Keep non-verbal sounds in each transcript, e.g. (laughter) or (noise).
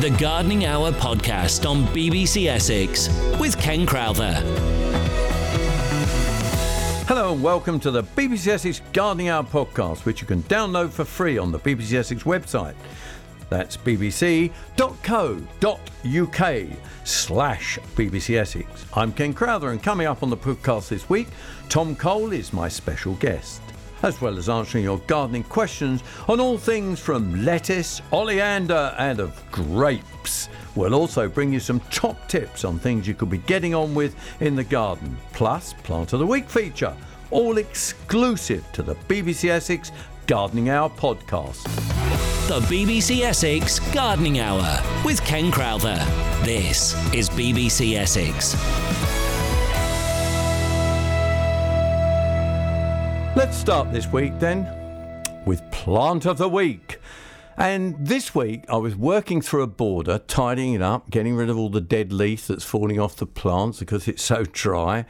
The Gardening Hour podcast on BBC Essex with Ken Crowther. Hello and welcome to the BBC Essex Gardening Hour podcast, which you can download for free on the BBC Essex website. That's bbc.co.uk slash BBC Essex. I'm Ken Crowther, and coming up on the podcast this week, Tom Cole is my special guest, as well as answering your gardening questions on all things from lettuce, oleander, and of grapes. We'll also bring you some top tips on things you could be getting on with in the garden, plus Plant of the Week feature, all exclusive to the BBC Essex Gardening Hour podcast. The BBC Essex Gardening Hour with Ken Crowther. This is BBC Essex. Let's start this week then with Plant of the Week. And this week I was working through a border, tidying it up, getting rid of all the dead leaf that's falling off the plants because it's so dry.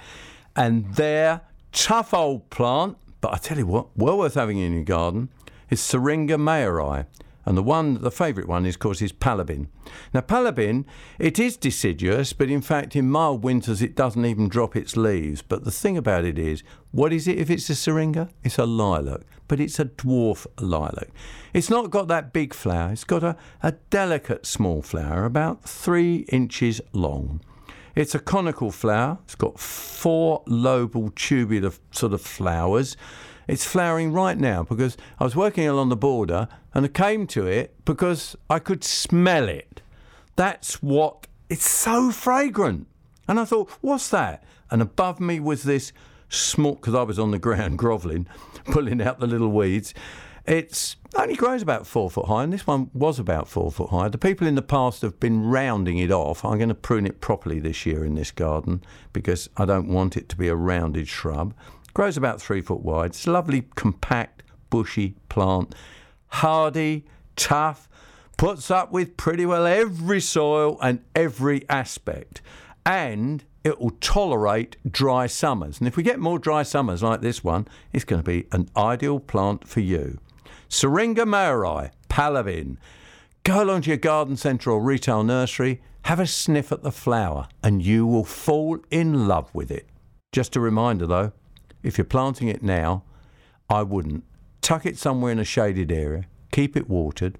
And there, tough old plant, but I tell you what, well worth having in your garden, is Syringa meyeri. And the one, the favourite one, is, of course, is Palibin. Now, Palibin, it is deciduous, but in fact, in mild winters, it doesn't even drop its leaves. But the thing about it is, what is it if it's a syringa? It's a lilac, but it's a dwarf lilac. It's not got that big flower, it's got a, a delicate small flower, about three inches long. It's a conical flower. It's got four lobal tubular sort of flowers. It's flowering right now because I was working along the border and I came to it because I could smell it. That's what it's so fragrant. And I thought, what's that? And above me was this small, because I was on the (laughs) ground grovelling, pulling out the little weeds. It's only grows about four foot high, and this one was about four foot high. The people in the past have been rounding it off. I'm going to prune it properly this year in this garden because I don't want it to be a rounded shrub. Grows about three foot wide. It's a lovely, compact, bushy plant. Hardy, tough, puts up with pretty well every soil and every aspect. And it will tolerate dry summers. And if we get more dry summers like this one, it's going to be an ideal plant for you. Syringa meyeri, Palibin. Go along to your garden centre or retail nursery, have a sniff at the flower, and you will fall in love with it. Just a reminder though, if you're planting it now, I wouldn't. Tuck it somewhere in a shaded area, keep it watered,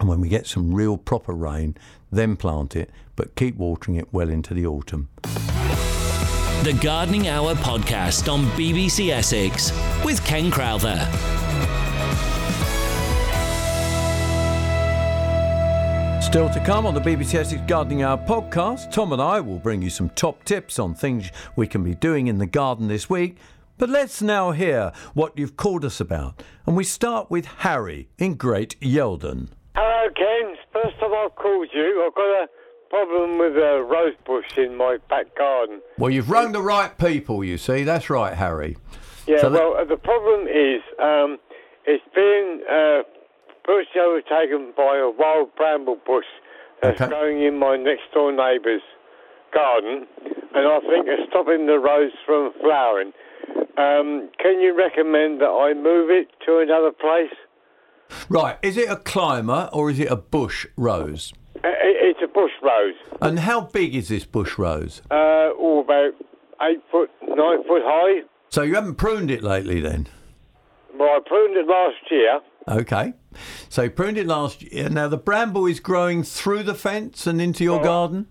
and when we get some real proper rain, then plant it, but keep watering it well into the autumn. The Gardening Hour podcast on BBC Essex with Ken Crowther. Still to come on the BBC Essex Gardening Hour podcast, Tom and I will bring you some top tips on things we can be doing in the garden this week. But let's now hear what you've called us about. And we start with Harry in Great Yeldham. Hello, Ken. First time I've called you, I've got a problem with a rose bush in my back garden. Well, you've rung the right people, you see. That's right, Harry. Yeah, So the- well, uh, the problem is um, it's been uh, pushed overtaken by a wild bramble bush that's Okay. growing in my next door neighbour's garden, and I think it's stopping the rose from flowering. Um, can you recommend that I move it to another place? Right, is it a climber or is it a bush rose? Uh, it's a bush rose. And how big is this bush rose? Uh, oh, about eight foot, nine foot high. So you haven't pruned it lately then? Well, I pruned it last year. Okay. So you pruned it last year. Now the bramble is growing through the fence and into your oh. garden?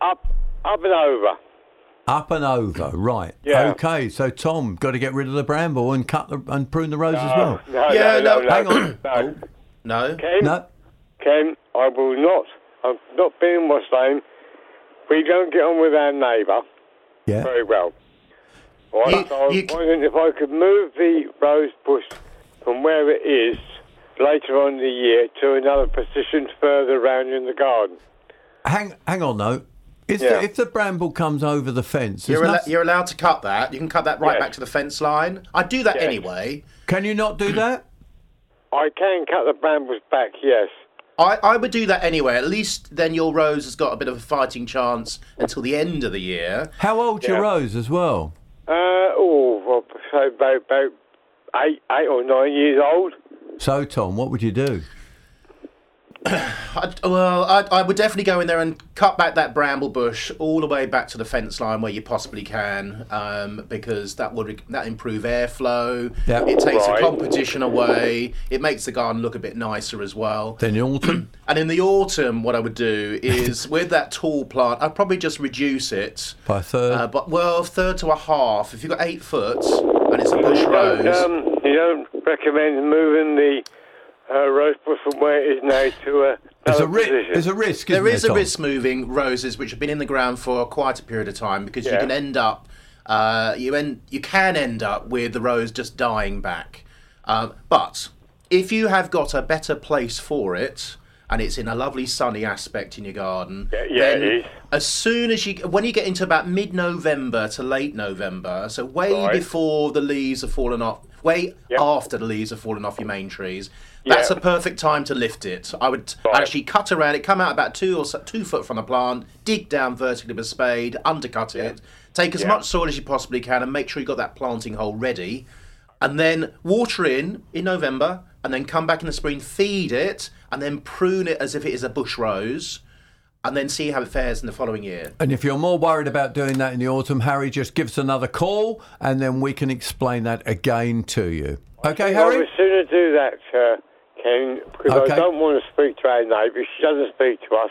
Up, up and over. Up and over, right. Yeah. Okay, so Tom, got to get rid of the bramble and cut the, and prune the rose as well. No, Yeah, no, no, no, hang on. (coughs) No. No. Ken, No? Ken, I will not. I'm not being what's name. We don't get on with our neighbour Yeah. very well. All right, You- so I was you wondering if I could move the rose bush from where it is later on in the year to another position further round in the garden. Hang, hang on though. Is Yeah. the, if the bramble comes over the fence, You're, al- noth- you're allowed to cut that. You can cut that right Yes. back to the fence line. I do that Yes. anyway. can you not do that? (clears throat) I can cut the brambles back, yes. I, I would do that anyway. At least then your rose has got a bit of a fighting chance until the end of the year. How old's your rose as well? Uh, oh, well, so about, about eight, eight or nine years old. So Tom, what would you do? (coughs) I, well, I, I would definitely go in there and cut back that bramble bush all the way back to the fence line where you possibly can, um, because that would that improve airflow. Yeah. It takes Right. the competition away. It makes the garden look a bit nicer as well. Then in (clears throat) autumn, And in the autumn, what I would do is (laughs) with that tall plant, I'd probably just reduce it. by a third. Uh, but well, a third to a half. If you've got eight foot and it's a bush You don't, um, you don't recommend moving the uh, rose bush from where it is now to a there's, a ri- position? there's a risk. there isn't there, a Tom? risk moving roses which have been in the ground for quite a period of time because you can end up, uh, you end, you can end up with the rose just dying back. Um, but if you have got a better place for it. And it's in a lovely sunny aspect in your garden. Yeah, yeah, then it is. As soon as you, when you get into about mid-November to late November, so way Right. before the leaves have fallen off, way Yep. after the leaves have fallen off your main trees, that's Yeah. a perfect time to lift it. I would Right. actually cut around it, come out about two or so, two foot from the plant, dig down vertically with a spade, undercut it, take as much soil as you possibly can, and make sure you've got that planting hole ready. And then water in in November, and then come back in the spring, feed it, and then prune it as if it is a bush rose, and then see how it fares in the following year. And if you're more worried about doing that in the autumn, Harry, just give us another call and then we can explain that again to you. Okay, I Harry? would sooner do that, uh, Ken, because Okay. I don't want to speak to our neighbour. She doesn't speak to us.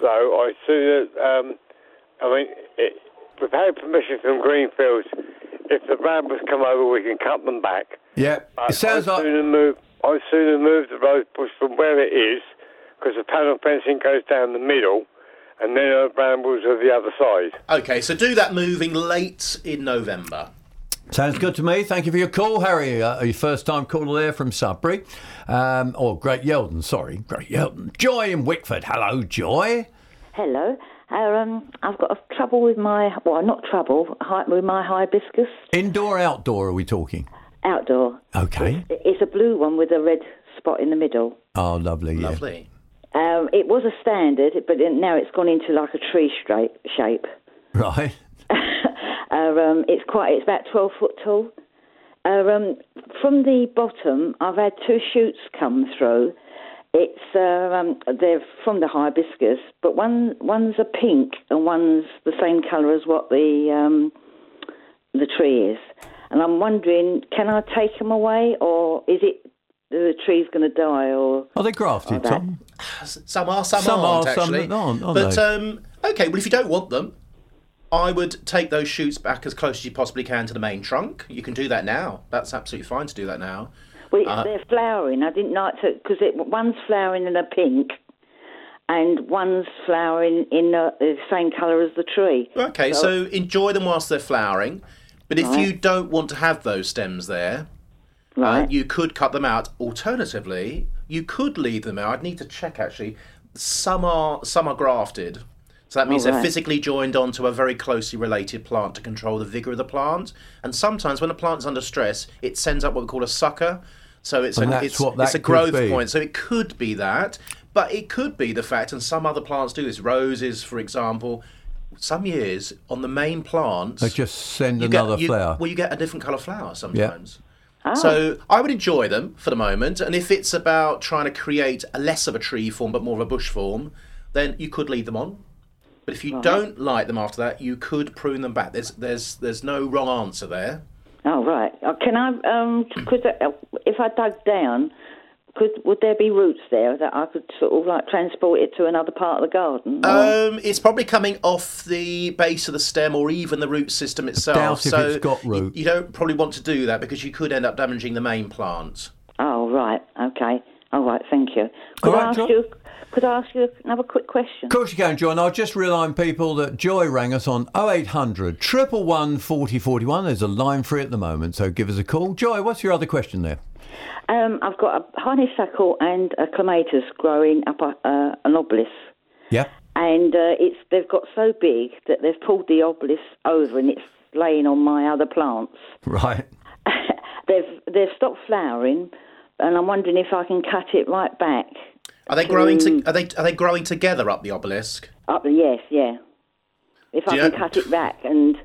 So I sooner, um, I mean, it, we've had permission from Greenfields. If the brambles come over, we can cut them back. Yeah. But It sounds I'd like. Sooner move, I'd sooner move the rose bush from where it is, because the panel fencing goes down the middle, and then the brambles are the other side. Okay, so do that moving late in November. Sounds good to me. Thank you for your call, Harry. Uh, your first time caller there from Sudbury. Um, or Great Yeldham, sorry. Great Yeldham. Joy in Wickford. Hello, Joy. Hello. Uh, um, I've got a trouble with my, well, not trouble, hi- with my hibiscus Indoor, outdoor, are we talking? Outdoor. Okay. It's a blue one with a red spot in the middle. Oh, lovely. Yeah. Lovely. Um, it was a standard, but it- now it's gone into like a tree straight shape. Right. (laughs) Uh, um, it's quite, it's about 12 foot tall. Uh, um, from the bottom, I've had two shoots come through. It's uh, um, they're from the hibiscus, but one one's a pink and one's the same colour as what the um, the tree is. And I'm wondering, can I take them away, or is it the tree's going to die? Or Are they grafted, that. Tom? Some are, some, Some aren't are, some aren't, aren't but they? um, okay, well, if you don't want them, I would take those shoots back as close as you possibly can to the main trunk. You can do that now. That's absolutely fine to do that now. well, it's, they're flowering. I didn't like to because one's flowering in a pink, and one's flowering in uh, the same colour as the tree. Okay, so enjoy them whilst they're flowering. But if you don't want to have those stems there, uh, Right. you could cut them out. Alternatively, you could leave them out. I'd need to check actually. Some are some are grafted. So that means Oh, they're physically joined onto a very closely related plant to control the vigor of the plant. And sometimes when a plant's under stress, it sends up what we call a sucker. So it's And a, it's, what it's a growth be. point. So it could be that, but it could be the fact, and some other plants do this. Roses, for example, some years on the main plants, They just send you get- another you- flower. Well, you get a different colour flower sometimes. Oh. So I would enjoy them for the moment, and if it's about trying to create a less of a tree form but more of a bush form, then you could leave them on. But if you don't like them after that, you could prune them back. There's there's there's no wrong answer there. Oh right. Uh, Can I? Um, could uh, if I dug down, could would there be roots there that I could sort of like transport it to another part of the garden? Or- Um, it's probably coming off the base of the stem or even the root system itself. doubt if so it's got you- root. You, don't probably want to do that because you could end up damaging the main plant. oh right. Okay. All right. Thank you. Could All I ask John. you? Could I ask you another quick question? Of course you can, John. I'll just remind people that Joy rang us on 0800 111 4041. There's a line free at the moment, so give us a call. Joy, what's your other question there? Um, I've got a honeysuckle and a clematis growing up a, uh, an obelisk. Yep. and uh, it's they've got so big that they've pulled the obelisk over and it's laying on my other plants. (laughs) Right. (laughs) they've they've stopped flowering, and I'm wondering if I can cut it right back. Are they growing? To, are they are they growing together up the obelisk? Up, yes, yeah. If I Do you- can cut it back and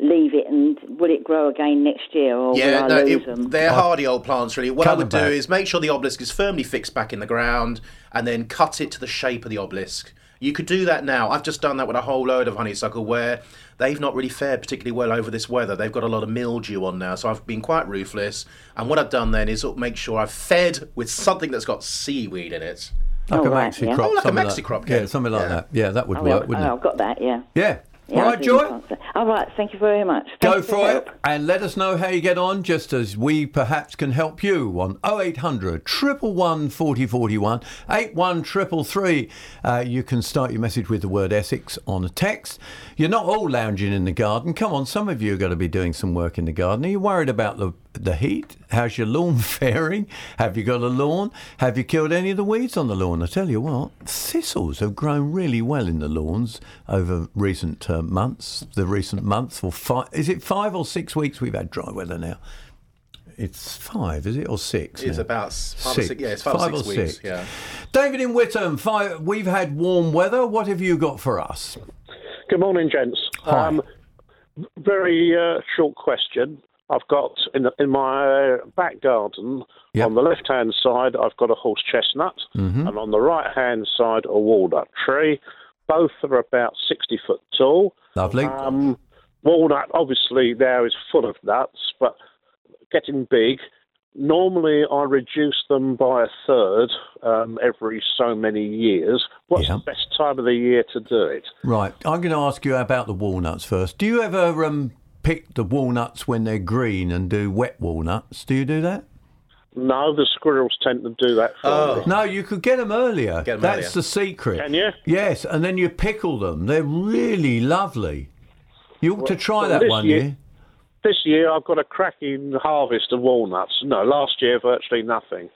leave it and will it grow again next year or Yeah, will I no, lose it- them? they're hardy old plants, really. What I would them do back. is make sure the obelisk is firmly fixed back in the ground and then cut it to the shape of the obelisk. You could do that now. I've just done that with a whole load of honeysuckle where they've not really fared particularly well over this weather. They've got a lot of mildew on now, so I've been quite ruthless. And what I've done then is make sure I've fed with something that's got seaweed in it. Like Oh, a right, maxi yeah. crop. Oh, like a something Maxicrop, Yeah, something like Yeah. that. Yeah, that would Oh, work, yeah, wouldn't oh, it? I've got that, yeah. Yeah. Yeah, All right, Joy. All right, thank you very much. Go Thanks for it help. and let us know how you get on, just as we perhaps can help you on 0800 111 4041 81333. Uh, you can start your message with the word Essex on a text. You're not all lounging in the garden. Come on, some of you are going to be doing some work in the garden. Are you worried about the the heat? How's your lawn (laughs) faring? Have you got a lawn? Have you killed any of the weeds on the lawn? I tell you what, thistles have grown really well in the lawns over recent uh, months. The recent months, or five, is it five or six weeks we've had dry weather now? It's five, is it, or six? It's now? about s- five or six, yeah, it's five, Five or six or weeks. six. Yeah. David in Witham, five, we've had warm weather. What have you got for us? Good morning, gents. Hi. Um, very uh, short question. I've got in, the, in my back garden Yep. on the left hand side, I've got a horse chestnut, Mm-hmm. and on the right hand side, a walnut tree. Both are about 60 foot tall. Lovely. Um, walnut, obviously, now is full of nuts, but getting big. Normally, I reduce them by a third um, every so many years. What's Yeah. the best time of the year to do it? Right, I'm going to ask you about the walnuts first. Do you ever um, pick the walnuts when they're green and do wet walnuts? Do you do that? No, the squirrels tend to do that for Oh. me. No, you could get them earlier. Get 'em That's earlier. the secret. Can you? Yes, and then you pickle them. They're really lovely. You ought to try that one year- year. This year, I've got a cracking harvest of walnuts. No, last year, virtually nothing.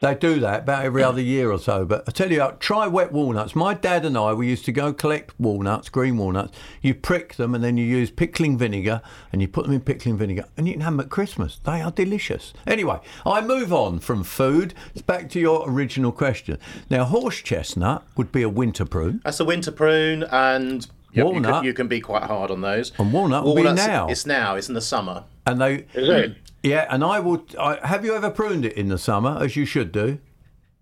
They do that about every other year or so. But I tell you, try wet walnuts. My dad and I, we used to go collect walnuts, green walnuts. You prick them and then you use pickling vinegar and you put them in pickling vinegar and you can have them at Christmas. They are delicious. Anyway, I move on from food. It's back to your original question. Now, horse chestnut would be a winter prune. That's a winter prune, and yep, you, Walnut. can, you can be quite hard on those. And walnut will be now. It's now. It's in the summer. And they, Is it? Yeah, and I would. I, have you ever pruned it in the summer, as you should do?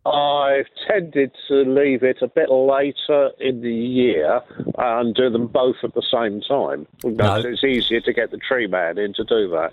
I've tended to leave it a bit later in the year and do them both at the same time. Because No. It's easier to get the tree man in to do that.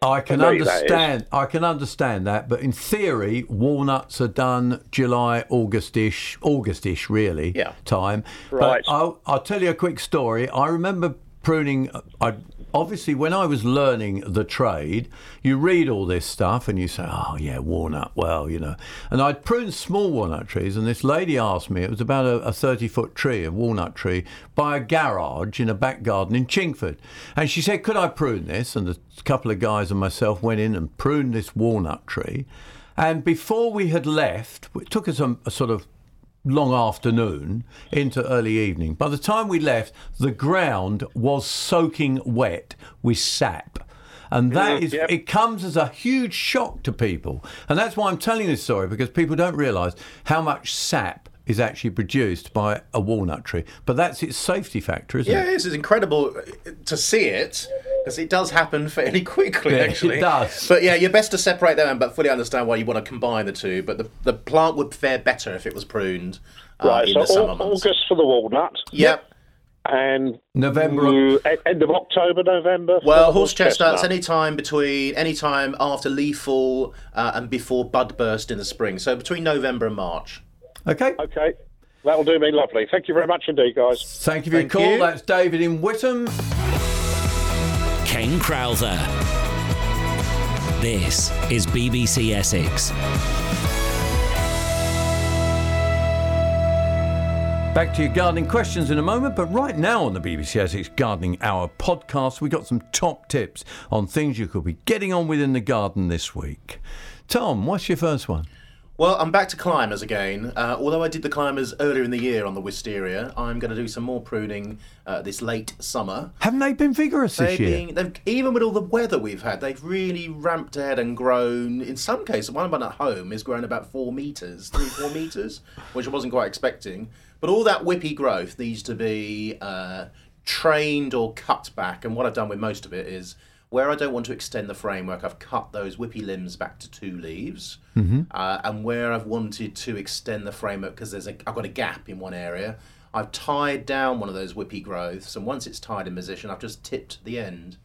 I can me, understand. I can understand that, but in theory, walnuts are done July, Augustish, Augustish, really. Yeah. Time. Right. But I'll, I'll tell you a quick story. I remember pruning. I obviously when I was learning the trade, you read all this stuff and you say, "Oh yeah, walnut." Well, you know. And I'd pruned small walnut trees, and this lady asked me. It was about a, a thirty-foot tree, a walnut tree, by a garage in a back garden in Chingford, and she said, "Could I prune this?" And a couple of guys and myself went in and pruned this walnut tree. And before we had left, it took us a, a sort of long afternoon into early evening. By the time we left, the ground was soaking wet with sap. And that mm, is, yep. it comes as a huge shock to people. And that's why I'm telling this story, because people don't realise how much sap is actually produced by a walnut tree. But that's its safety factor, isn't Yeah, it? it is. It's incredible to see it because it does happen (laughs) fairly quickly. Yeah, it actually, does. But yeah, you're best to separate them, but fully understand why you want to combine the two. But the the plant would fare better if it was pruned uh, Right, in so the summer au- months. August for the walnut Yep. and November. end of October, November. Well, horse chestnuts chestnut. any time between any time after leaf fall uh, and before bud burst in the spring. So between November and March. Okay. Okay, that'll do me lovely. Thank you very much indeed, guys. Thank you for your call. you. That's David in Witham. Ken Crowther. This is BBC Essex. Back to your gardening questions in a moment, but right now on the BBC Essex Gardening Hour podcast, we got some top tips on things you could be getting on with in the garden this week. Tom, what's your first one? Well, I'm back to climbers again. Uh, although I did the climbers earlier in the year on the wisteria, I'm going to do some more pruning uh, this late summer. Haven't they been vigorous this They've year? been, even with all the weather we've had, they've really ramped ahead and grown. In some cases, one one at home is grown about four meters, three four meters, which I wasn't quite expecting. But all that whippy growth needs to be uh, trained or cut back, and what I've done with most of it is where I don't want to extend the framework, I've cut those whippy limbs back to two leaves, uh, and where I've wanted to extend the framework because there's a I've got a gap in one area, I've tied down one of those whippy growths, and once it's tied in position, I've just tipped the end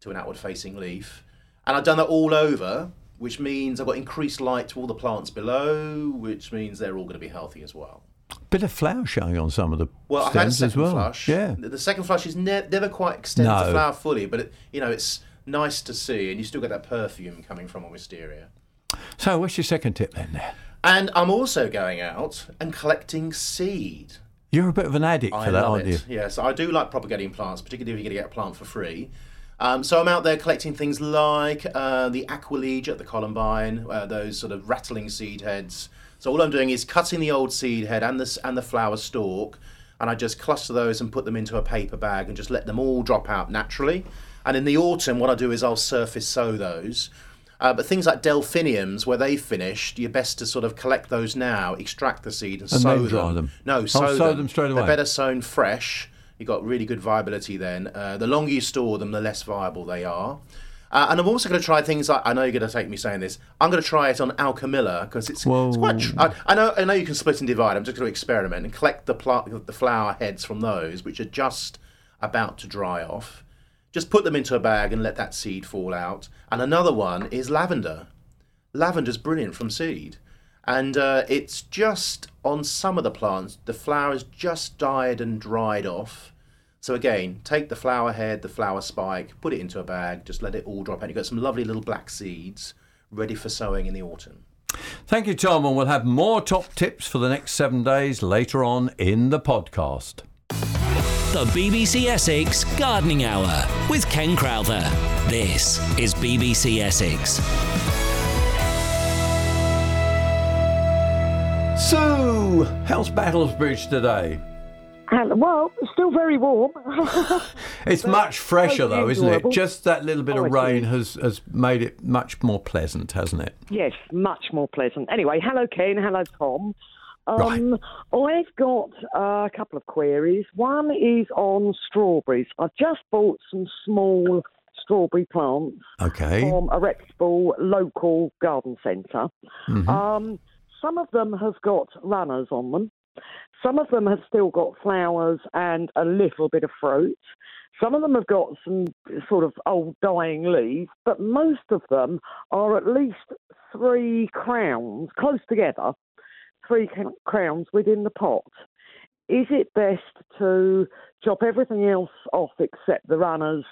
to an outward facing leaf, and I've done that all over. Which means I've got increased light to all the plants below, which means they're all going to be healthy as well. Bit of flower showing on some of the Well, I've had a stems as well. flush. Yeah. The the second flush is ne- never quite extended No. the flower fully, but it, you know it's nice to see, and you still get that perfume coming from a wisteria. So, what's your second tip then? There, And I'm also going out and collecting seed. you're a bit of an addict I for that, aren't it. you? Yes, I do like propagating plants, particularly if you're going to get a plant for free. Um, so I'm out there collecting things like uh, the Aquilegia at the Columbine, uh, those sort of rattling seed heads. So all I'm doing is cutting the old seed head and the and the flower stalk, and I just cluster those and put them into a paper bag and just let them all drop out naturally. And in the autumn, what I do is I'll surface sow those. Uh, but things like delphiniums, where they've finished, you're best to sort of collect those now, extract the seed, and, And sow then dry them. No, sow, sow them. them straight They're better sown fresh. You've got really good viability then. Uh, the longer you store them, the less viable they are. Uh, and I'm also going to try things like I know you're going to take me saying this. I'm going to try it on Alchemilla because it's, it's quite. Tr- I, I know I know you can split and divide. I'm just going to experiment and collect the pla- the flower heads from those which are just about to dry off. Just put them into a bag and let that seed fall out. And another one is lavender. Lavender's brilliant from seed. And uh, it's just on some of the plants, the flowers just died and dried off. So again, take the flower head, the flower spike, put it into a bag, just let it all drop out. You've got some lovely little black seeds ready for sowing in the autumn. Thank you, Tom, and we'll have more top tips for the next seven days later on in the podcast. The BBC Essex Gardening Hour with Ken Crowther. This is BBC Essex. So, how's Battlesbridge today? Well, it's still very warm. (laughs) It's much fresher though, isn't it? Just that little bit Oh, of rain has, has made it much more pleasant, hasn't it? yes, much more pleasant. Anyway, hello, Ken. Hello, Tom. Um, I've got uh, a couple of queries. One is on strawberries. I've just bought some small strawberry plants Okay. from a reputable local garden center Um, some of them have got runners on them. Some of them have still got flowers and a little bit of fruit. Some of them have got some sort of old dying leaves, but most of them are at least three crowns close together, three crowns within the pot. Is it best to chop everything else off except the runners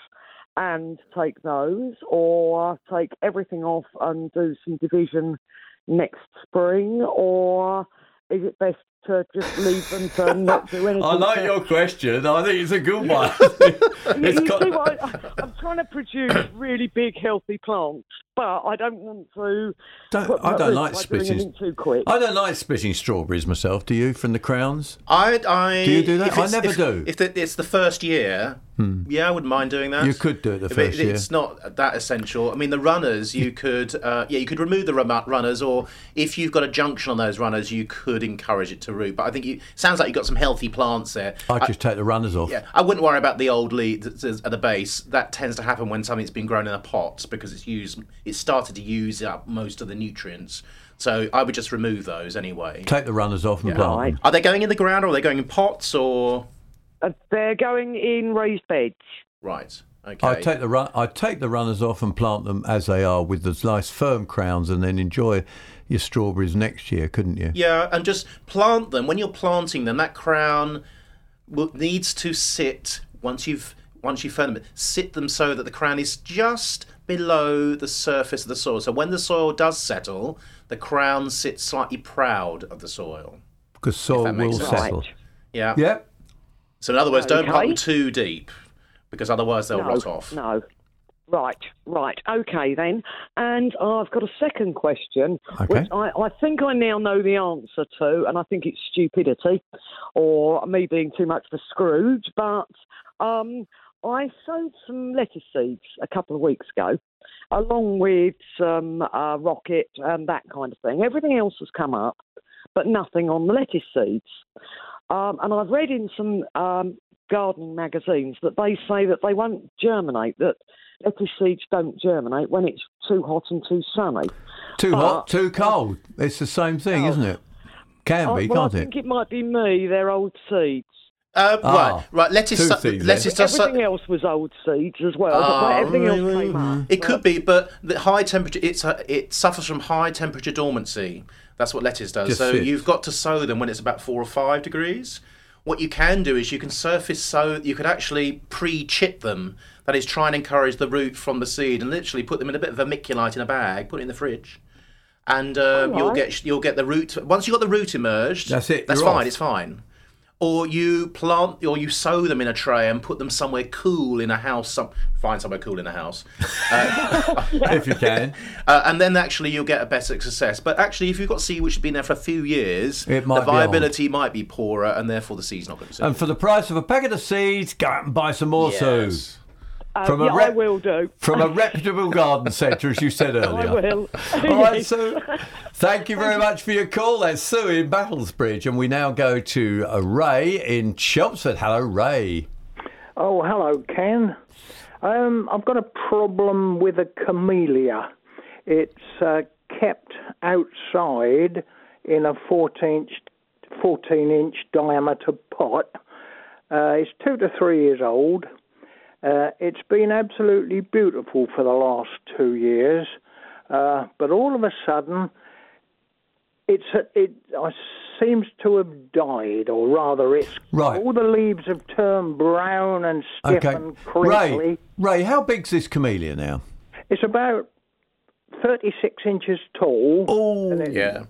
and take those, or take everything off and do some division next spring, or is it best to just leave them to not do (laughs) anything? I like to- your question. I think it's a good (laughs) one. You, (laughs) It's you got- see what I, I'm trying to produce really big, healthy plants, but I don't want to. Don't- I don't like by doing splitting- anything too quick. I don't like splitting strawberries myself. Do you? From the crowns? I, I Do you do that? I never if- do. If it's the first year, yeah, I wouldn't mind doing that. You could do it the If first year. It's not that essential. I mean, the runners you could, uh, yeah, you could remove the rum- runners, or if you've got a junction on those runners, you could encourage it to root. But I think you sounds like you've got some healthy plants there. i'd just take the runners off. Yeah, I wouldn't worry about the old lead that's at the base. That tends to happen when something's been grown in a pot because it's used, it's started to use up most of the nutrients. So I would just remove those anyway. Take the runners off and Yeah. plant Right. them. Are they going in the ground or are they going in pots or Uh, they're going in raised beds. right? Okay. I take the run. I take the runners off and plant them as they are with those nice firm crowns, and then enjoy your strawberries next year, couldn't you? Yeah, and just plant them. When you're planting them, that crown will, needs to sit once you've once you've firmed them. Sit them so that the crown is just below the surface of the soil. So when the soil does settle, the crown sits slightly proud of the soil. Because soil will sense. settle. Right. Yeah. Yep. So in other words, don't plant them too deep because otherwise they'll no, rot off. No. Right, right. Okay, then. And I've got a second question, Okay. which I, I think I now know the answer to, and I think it's stupidity or me being too much of a Scrooge, but um, I sowed some lettuce seeds a couple of weeks ago, along with some uh, rocket and that kind of thing. Everything else has come up, but nothing on the lettuce seeds. Um, and I've read in some um, gardening magazines that they say that they won't germinate, that lettuce seeds don't germinate when it's too hot and too sunny. Too But- hot, too cold. It's the same thing, isn't it? Can Oh, be, well, can't I it? think it might be me. They're old seeds. Uh, Ah, right, right. Lettuce, two su- things lettuce does. su- Everything else was old seeds as well, but Ah, everything else really? came up. It could be, but the high temperature. It's a, it suffers from high temperature dormancy. That's what lettuce does. Just so sits. you've got to sow them when it's about four or five degrees. What you can do is you can surface so You could actually pre-chit them. That is, try and encourage the root from the seed, and literally put them in a bit of vermiculite in a bag, put it in the fridge, and um, you'll get you'll get the root. Once you've got the root emerged, That's it, That's fine. off. It's fine. Or you plant, or you sow them in a tray and put them somewhere cool in a house. Some, find somewhere cool in a house, (laughs) if you can. (laughs) uh, and then actually you'll get a better success. But actually, if you've got seed which has been there for a few years, the be viability might be poorer, and therefore the seed's not going to. And for the price of a packet of seeds, go out and buy some more. Yes. Uh, From a yeah, I will do. From a reputable garden centre, as you said (laughs) I earlier. will. All right, (laughs) Sue. Thank you (laughs) very much for your call. That's Sue in Battlesbridge. And we now go to uh, Ray in Chelmsford. Hello, Ray. Oh, hello, Ken. Um, I've got a problem with a camellia. It's uh, kept outside in a 14 inch, 14 inch diameter pot. Uh, it's two to three years old. Uh, it's been absolutely beautiful for the last two years, uh, but all of a sudden, it's a, it uh, seems to have died, or rather, it's Right. all the leaves have turned brown and stiff Okay. and crinkly. Ray, Ray, how big's this camellia now? It's about 36 inches tall. Oh, Yeah.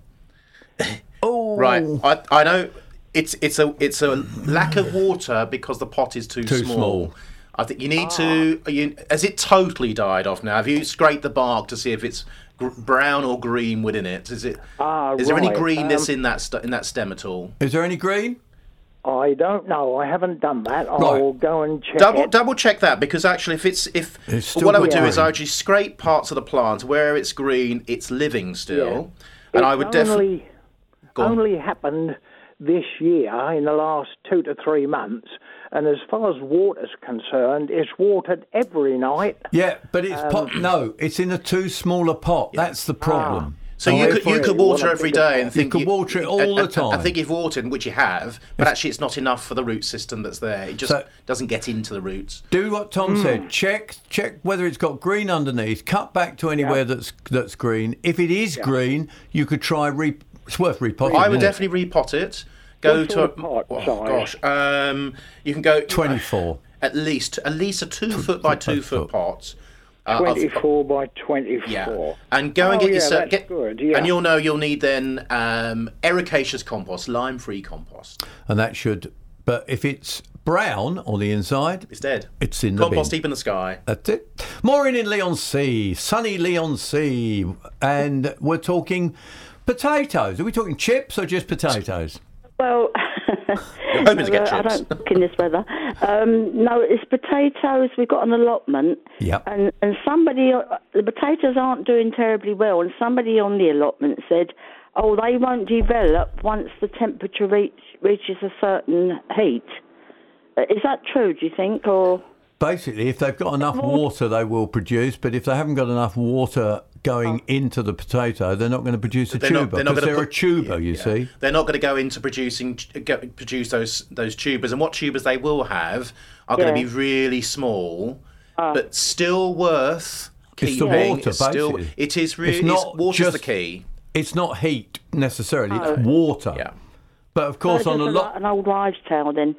(coughs) oh. Right. I, I know it's it's a it's a lack of water because the pot is too, Too small. I think you need to. You, has it totally died off now? Have you scraped the bark to see if it's gr- brown or green within it? Is it? Ah, is there any greenness Um, in that st- in that stem at all? Is there any green? I don't know. I haven't done that. I'll go and check Double it. double check that because actually, if it's if It's still what I would do is I would just scrape parts of the plant where it's green, it's living still, Yeah. and I would definitely. only, Go only happened this year in the last two to three months. And as far as water's concerned, it's watered every night. Yeah, but it's Um, pot. No, it's in a too small a pot. That's the problem. So Oh, you could you could water want a every bigger day and pot. think could water it all and- the time. I think you've watered, which you have, but actually it's not enough for the root system that's there. It just So- doesn't get into the roots. Do what Tom Hmm. said. Check check whether it's got green underneath. Cut back to anywhere that's that's green. If it is green, you could try re. It's worth repotting. I would isn't it? definitly repot it. Go What to sort of pot oh, size? gosh, um, you can go twenty-four. at least at least a two foot by two foot foot. pot. uh, of- 24 by 24. Yeah, and go and Oh, get yeah, yourself that's get, good, yeah. and you'll know you'll need then um, ericaceous compost, lime-free compost. and that should. But if it's brown on the inside, It's dead. it's in the compost bin. deep in the sky. That's it. Maureen in Leigh-on-Sea, sunny Leigh-on-Sea, and we're talking potatoes. Are we talking chips or just potatoes? Well, (laughs) hoping to get I don't cook in this weather. Um, no, it's potatoes. We've got an allotment, Yep. and and somebody uh, the potatoes aren't doing terribly well, and somebody on the allotment said, "Oh, they won't develop once the temperature reach, reaches a certain heat." Uh, Is that true? Do you think, or Basically, if they've got enough water, they will produce. But if they haven't got enough water going oh. into the potato, they're not going to produce a They're not- tuber they're because they're a put- tuber. You Yeah. see. They're not going to go into producing go, produce those those tubers, and what tubers they will have are going to be really small, ah. but still worth keeping. It's the keeping. water, still, basically. it is really It's not water's just- the key. It's not heat necessarily; it's water. Yeah. But of course, Oh, on a lot. an old wives' tale then?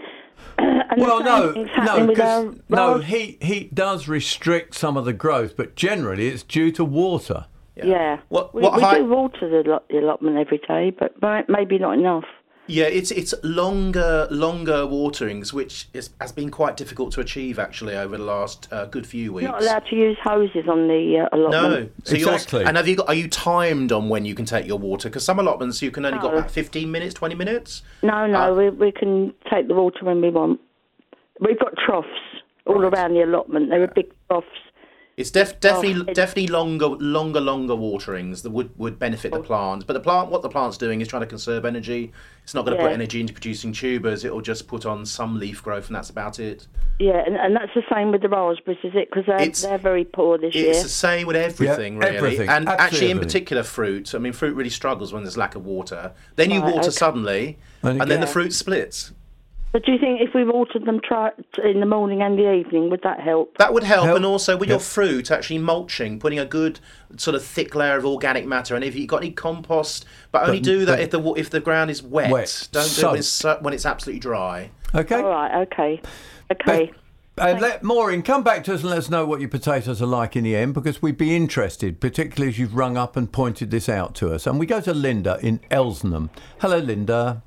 (clears throat) and Well, no, no, because no, large- heat heat does restrict some of the growth, but generally it's due to water. Yeah. What- we what we height- do water the, allotment every day, but maybe not enough. Yeah, it's it's longer longer waterings, which is, has been quite difficult to achieve actually over the last uh, good few weeks. Not allowed to use hoses on the uh, No, allotment. so you're- Exactly. and have you got? Are you timed on when you can take your water? Because some allotments you can only got about fifteen minutes, twenty minutes. No, no, Uh, we, we can take the water when we want. We've got troughs all around the allotment. There are big troughs It's def- definitely oh, definitely longer longer longer waterings that would, would benefit the oh. plant. But the plant what the plant's doing is trying to conserve energy. It's not going to put energy into producing tubers. It'll just put on some leaf growth and that's about it. Yeah, and, and that's the same with the raspberries, is it? Because they're, It's- they're very poor this It's year. It's the same with everything, Yeah, really. everything, And absolutely actually, in particular, fruit. I mean, fruit really struggles when there's lack of water. Then you Right, water okay. suddenly, And and, then the fruit splits. But do you think if we watered them try, in the morning and the evening, would that help? That would help, Help. and also with Yep. your fruit, actually mulching, putting a good sort of thick layer of organic matter. And if you've got any compost, but only But- do that if the if the ground is wet. Wet, Don't do it when it's, when it's absolutely dry. Okay. All right, okay. Okay. Uh, and let Maureen come back to us and let us know what your potatoes are like in the end, because we'd be interested, particularly as you've rung up and pointed this out to us. And we go to Linda in Elsenham. Hello, Linda.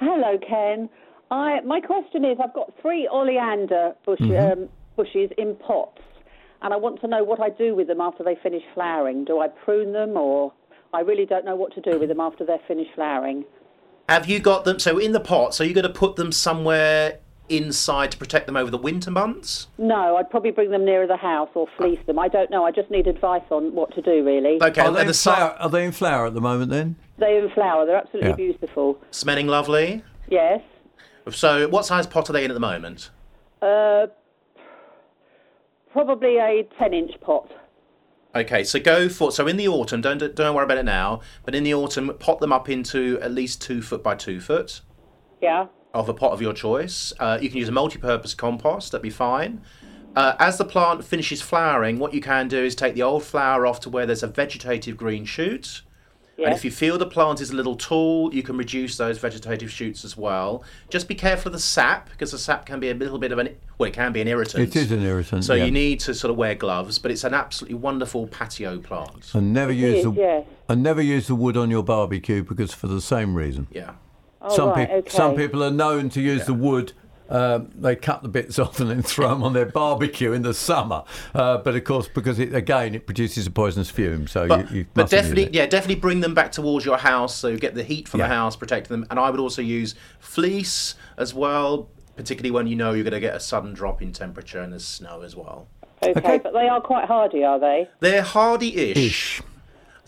Hello, Ken. I, my question is I've got three oleander bush, Mm-hmm. um, bushes in pots, and I want to know what I do with them after they finish flowering. Do I prune them, or I really don't know what to do with them after they're finished flowering? Have you got them? So in the pot. So you're going to put them somewhere inside to protect them over the winter months. No, I'd probably bring them nearer the house or fleece them. I don't know. I just need advice on what to do, really. Okay, Are they, in the si- flower, are they in flower at the moment then? They're in flower. They're absolutely Yeah. beautiful. smelling lovely. Yes. So what size pot are they in at the moment? Uh, probably a 10 inch pot. Okay, so go for so in the autumn. Don't don't worry about it now. But in the autumn, pot them up into at least two foot by two foot Yeah. of a pot of your choice. Uh, you can use a multi-purpose compost. That'd be fine. Uh, as the plant finishes flowering, what you can do is take the old flower off to where there's a vegetative green shoot. And if you feel the plant is a little tall, you can reduce those vegetative shoots as well. Just be careful of the sap because the sap can be a little bit of an well, it can be an irritant. It is an irritant. So yeah. you need to sort of wear gloves, but it's an absolutely wonderful patio plant. and never use is, the yes. and never use the wood on your barbecue because for the same reason. Yeah. Oh, some right, people okay. some people are known to use the wood. Um, they cut the bits (laughs) off and then throw them on their barbecue in the summer. Uh, but of course, because it, again it produces a poisonous fume, so But, you, you but mustn't use definitely, it. yeah, definitely bring them back towards your house so you get the heat from Yeah. the house, protect them. And I would also use fleece as well, particularly when you know you're going to get a sudden drop in temperature and there's snow as well. Okay, Okay. but they are quite hardy, are they? They're hardy-ish. Ish.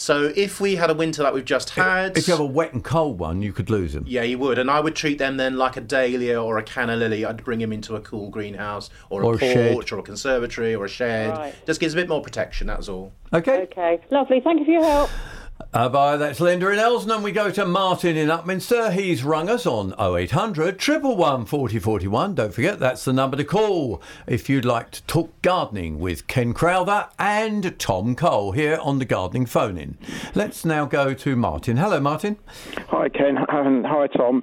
So if we had a winter like we've just had, If you have a wet and cold one, you could lose them. yeah, you would, and I would treat them then like a dahlia or a canna lily. I'd bring them into a cool greenhouse or a Or a shed. porch or a conservatory or a shed. Right. Just gives a bit more protection. That's all. Okay. Okay, lovely. Thank you for your help. Uh, bye, that's Linda in Elsenham. We go to Martin in Upminster. He's rung us on 0800 111 4041. Don't forget, that's the number to call if you'd like to talk gardening with Ken Crowther and Tom Cole here on the gardening phone in. Let's now go to Martin. Hello, Martin. Hi, Ken. (laughs) Hi, Tom.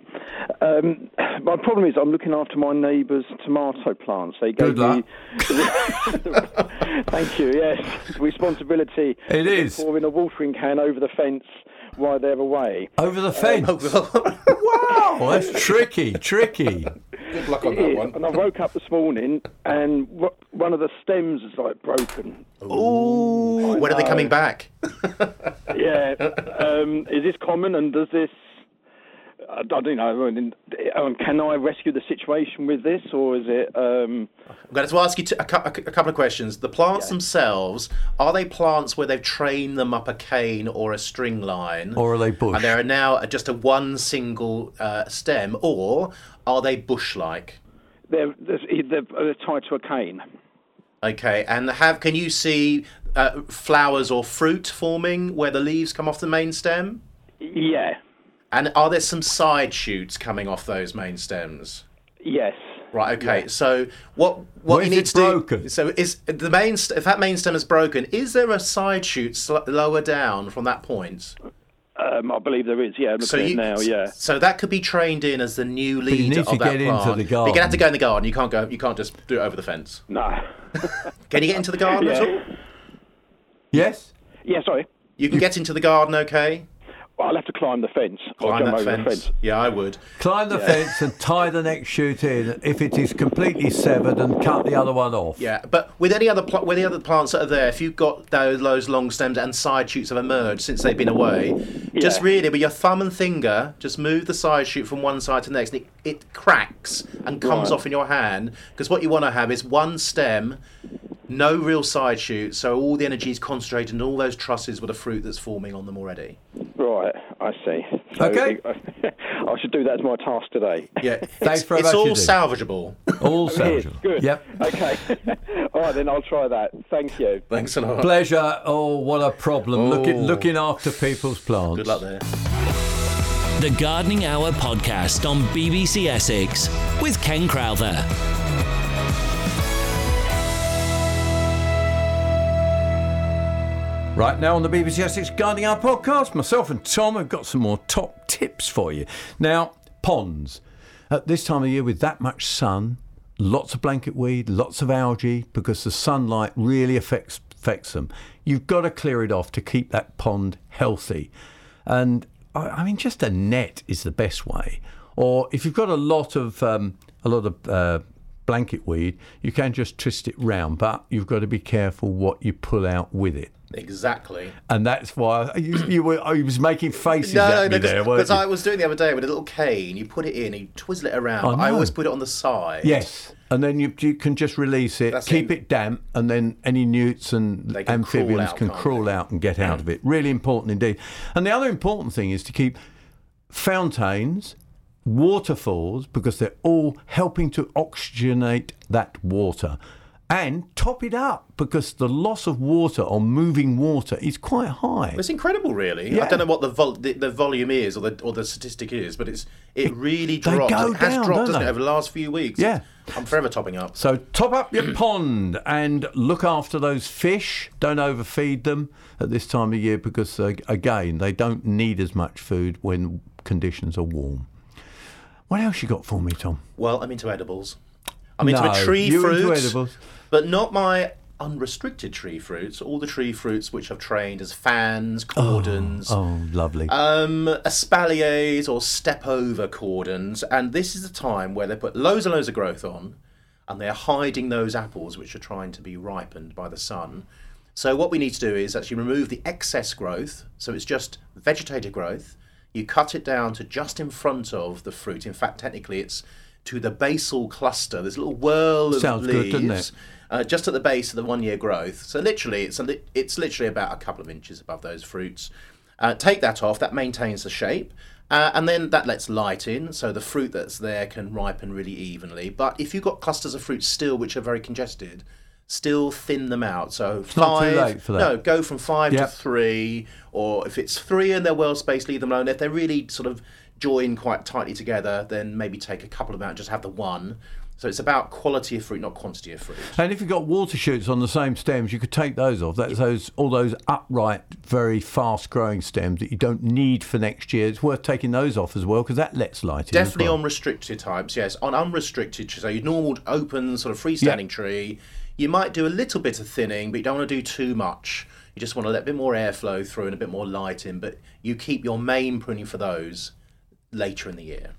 Um, my problem is I'm looking after my neighbour's tomato plants. They gave Good luck. me. (laughs) Thank you. Yes, responsibility. It is. pouring a watering can over the fence while they're away. Over the fence. (laughs) wow, (laughs) that's tricky, tricky. Good luck on It is. And I woke up this morning and w- one of the stems is like broken. Ooh. When are they coming back? yeah. (laughs) Um, is this common and does this. I don't know. I mean, um, can I rescue the situation with this, or is it? Um, I'm going to ask you to, a, a couple of questions. The plants themselves, are they plants where they've trained them up a cane or a string line? Or are they bush? And there are now just a one single uh, stem, or are they bush-like? they're, they're, they're tied to a cane. Okay, and have can you see uh, flowers or fruit forming where the leaves come off the main stem? Yeah. And are there some side shoots coming off those main stems? Yes. Right. Okay. So what what Where you need it to do? So is the main st- if that main stem is broken, is there a side shoot sl- lower down from that point? Um, I believe there is. Yeah, I'm looking So at it you you, now. Yeah. So that could be trained in as the new leader. you leader need to of that get into the But You're gonna have to go in the garden. You can't go. You can't just do it over the fence. No. (laughs) Can you get into the garden at all? Yes? Yeah. Sorry. You can get into the garden, okay? Well, I'll have to climb the fence. or Climb jump that over fence. the fence. Yeah, I would. Climb the fence and tie the next shoot in if it is completely severed and cut the other one off. Yeah, but with any other pl- with the other plants that are there, if you've got those, those long stems and side shoots have emerged since they've been away, just really with your thumb and finger, just move the side shoot from one side to the next, and it, it cracks and comes Right. off in your hand. Because what you want to have is one stem No real side shoots, so all the energy is concentrated in all those trusses with the fruit that's forming on them already. Right, I see. So Okay. (laughs) I should do that as my task today. Yeah, (laughs) Thanks it's, very it's all indeed. salvageable. All It is, salvageable. Good. Yep. Okay. (laughs) All right, then I'll try that. Thank you. Thanks a lot. Pleasure. Oh, what a problem. Looking, Oh. looking after people's plants. Good luck there. The Gardening Hour podcast on BBC Essex with Ken Crowther. Right now on the BBC Essex Gardening Hour podcast, myself and Tom have got some more top tips for you. Now, ponds. At this time of year, with that much sun, lots of blanket weed, lots of algae, because the sunlight really affects affects them. You've got to clear it off to keep that pond healthy. And I, I mean, just a net is the best way. Or if you've got a lot of um, a lot of uh, blanket weed, you can just twist it round, but you've got to be careful what you pull out with it. Exactly. And that's why you, you were. Oh, I was making faces No, at no, me there, because I was doing the other day with a little cane. You put it in, you twizzle it around. I I, always put it on the side. Yes, and then you you can just release it, That's keep it. it damp, and then any newts and They can crawl amphibians out, can crawl out and get out of it. Really important indeed. And the other important thing is to keep fountains, waterfalls, because they're all helping to oxygenate that water. And top it up because the loss of water on moving water is quite high. It's incredible, really. Yeah. I don't know what the, vol- the the volume is or the or the statistic is, but it's it really They dropped. go it has down, dropped, doesn't they? it, over the last few weeks? Yeah. I'm forever topping up. So top up your (clears throat) pond and look after those fish. Don't overfeed them at this time of year because uh, again they don't need as much food when conditions are warm. What else you got for me, Tom? Well, I'm into edibles. I'm into No, a tree into fruit, edibles? But not my unrestricted tree fruits. All the tree fruits which I've trained as fans, cordons, Oh, lovely. um, espaliers or step over cordons, and this is the time where they put loads and loads of growth on, and they're hiding those apples which are trying to be ripened by the sun. So what we need to do is actually remove the excess growth, so it's just vegetative growth. You cut it down to just in front of the fruit. In fact, technically, it's to the basal cluster. There's a little whirl of Sounds good, leaves doesn't it? Uh, just at the base of the one-year growth. So literally, it's a li- it's literally about a couple of inches above those fruits. Uh, take that off. That maintains the shape. Uh, and then that lets light in, so the fruit that's there can ripen really evenly. But if you've got clusters of fruit still which are very congested, still thin them out. So not five, too late for that. no, go from five Yep. to three, or if it's three and they're well spaced, leave them alone. If they're really sort of joined quite tightly together, then maybe take a couple of them out, and just have the one. So it's about quality of fruit, not quantity of fruit. And if you've got water shoots on the same stems, you could take those off. That's those all those upright, very fast-growing stems that you don't need for next year. It's worth taking those off as well because that lets light in. Definitely well. on restricted types, yes. On unrestricted, so your normal open sort of freestanding tree, you might do a little bit of thinning, but you don't want to do too much. You just want to let a bit more airflow through and a bit more light in, but you keep your main pruning for those later in the year.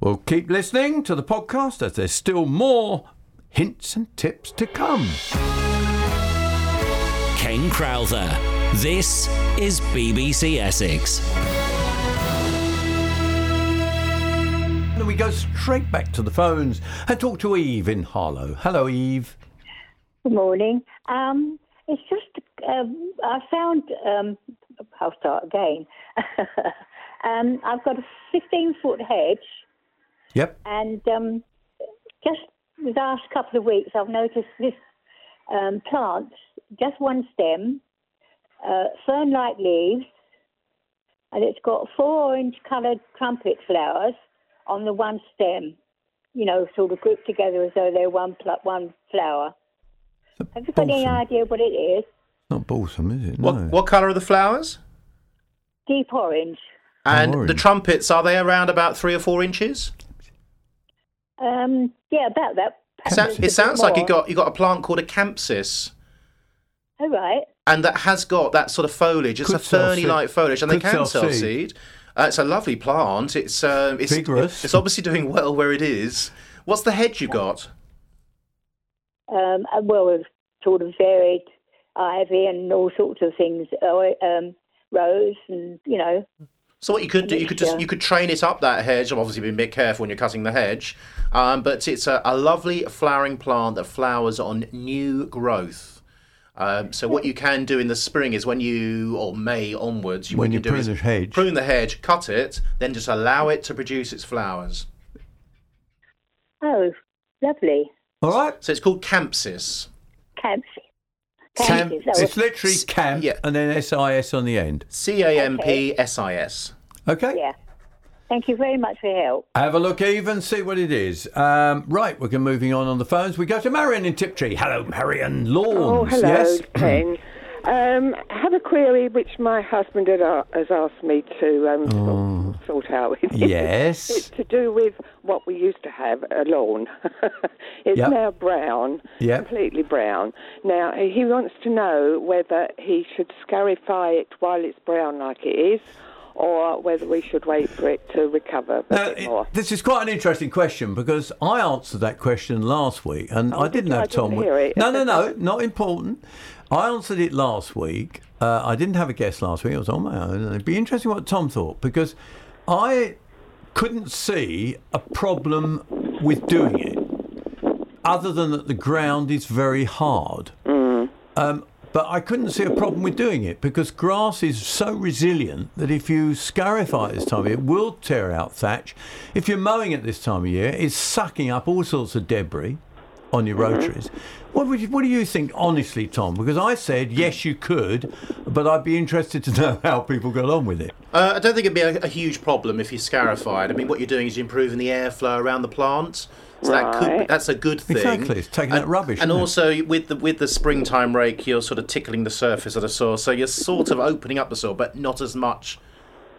Well, keep listening to the podcast as there's still more hints and tips to come. Ken Crowther. This is BBC Essex. And we go straight back to the phones and talk to Eve in Harlow. Hello, Eve. Good morning. Um, it's just um, I found. Um, I'll start again. (laughs) um, I've got a 15 foot hedge, Yep. and um, just the last couple of weeks, I've noticed this um, plant, just one stem, uh, fern-like leaves, and it's got four orange-coloured trumpet flowers on the one stem. You know, sort of grouped together as though they're one pl- one flower. Have you got any idea what it is? Not balsam, is it? What, No. what colour are the flowers? Deep orange. And the trumpets, are they around about three or four inches? Um, yeah, about that. Sa- it sounds like you got you got a plant called a campsis. All right. and that has got that sort of foliage. It's Could a ferny-like foliage, and they can sell sell seed. seed. Uh, it's a lovely plant. It's um, it's Vigorous. It's obviously doing well where it is. What's the hedge you've got? Um, uh, well, we've sort of varied ivy and all sorts of things, uh, um, rose, and you know. So what you could do, you could just you could train it up that hedge. I'm obviously, be a bit careful when you're cutting the hedge. Um, but it's a, a lovely flowering plant that flowers on new growth. Um, so what you can do in the spring is when you or May onwards, you, When what you prune is the hedge. prune the hedge, cut it, then just allow it to produce its flowers. Oh, lovely. All right. So it's called campsis. Camp. Camp, Camp. It's literally camp yeah. and then SIS on the end. C A M P S I S. Okay. Yeah. Thank you very much for your help. Have a look, Eve, and see what it is. Um, right, we're moving on on the phones. We go to Marion in Tiptree. Hello, Marion Lawns. Oh, hello, Yes. (clears throat) Ken. Um, I have a query which my husband had, uh, has asked me to um, sort, sort out with you. Oh. Yes. it's to do with what we used to have, a lawn. (laughs) it's Yep. now brown, Yep. completely brown. Now, he wants to know whether he should scarify it while it's brown like it is, or whether we should wait for it to recover a Now, bit more. This is quite an interesting question because I answered that question last week and I didn't have didn't Tom. it. No, no, no, (laughs) not important. I answered it last week. Uh, I didn't have a guest last week. I was on my own, and it'd be interesting what Tom thought because I couldn't see a problem with doing it, other than that the ground is very hard. Um, but I couldn't see a problem with doing it because grass is so resilient that if you scarify at this time of year, it will tear out thatch. If you're mowing at this time of year, it's sucking up all sorts of debris on your rotaries. What, would you, what do you think, honestly, Tom? Because I said yes, you could, but I'd be interested to know (laughs) how people got on with it. Uh, I don't think it'd be a, a huge problem if you scarified. I mean, what you're doing is you're improving the airflow around the plant. So that could be, that's a good thing. Exactly, it's taking and, out rubbish, And isn't it? also with the with the springtime rake, you're sort of tickling the surface of the soil, so you're sort of opening up the soil, but not as much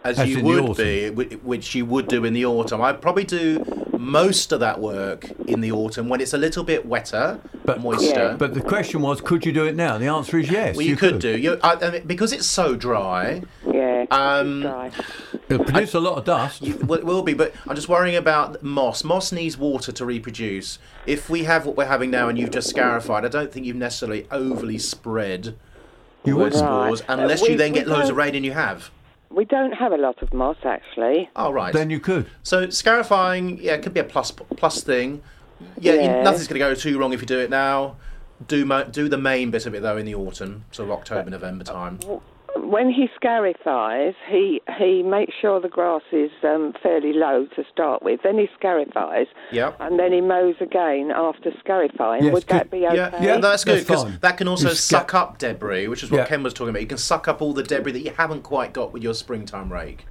as, As you would be, which you would do in the autumn. I'd probably do most of that work in the autumn when it's a little bit wetter, But, moister. but the question was, could you do it now? The answer is yes. well, you, could, do. You, I, I mean, because it's so dry. Yeah. Um, It'll produce a lot of dust. You, well, it will be, but I'm just worrying about moss. Moss needs water to reproduce. If we have what we're having now and you've just scarified, I don't think you've necessarily overly spread You wouldn't. spores Right. unless Uh, you then get loads of rain and you have. We don't have a lot of moss, actually. Oh, right. Then you could. So scarifying, yeah, it could be a plus plus thing. Yeah, you- Yeah. nothing's going to go too wrong if you do it now. Do mo- do the main bit of it though in the autumn, sort of October, November time. When he scarifies, he he makes sure the grass is um, fairly low to start with. Then he scarifies, Yep. and then he mows again after scarifying. Yes, Would that be okay? Yeah, yeah, that's good because that can also You sca- suck up debris, which is what Yeah. Ken was talking about. You can suck up all the debris that you haven't quite got with your springtime rake.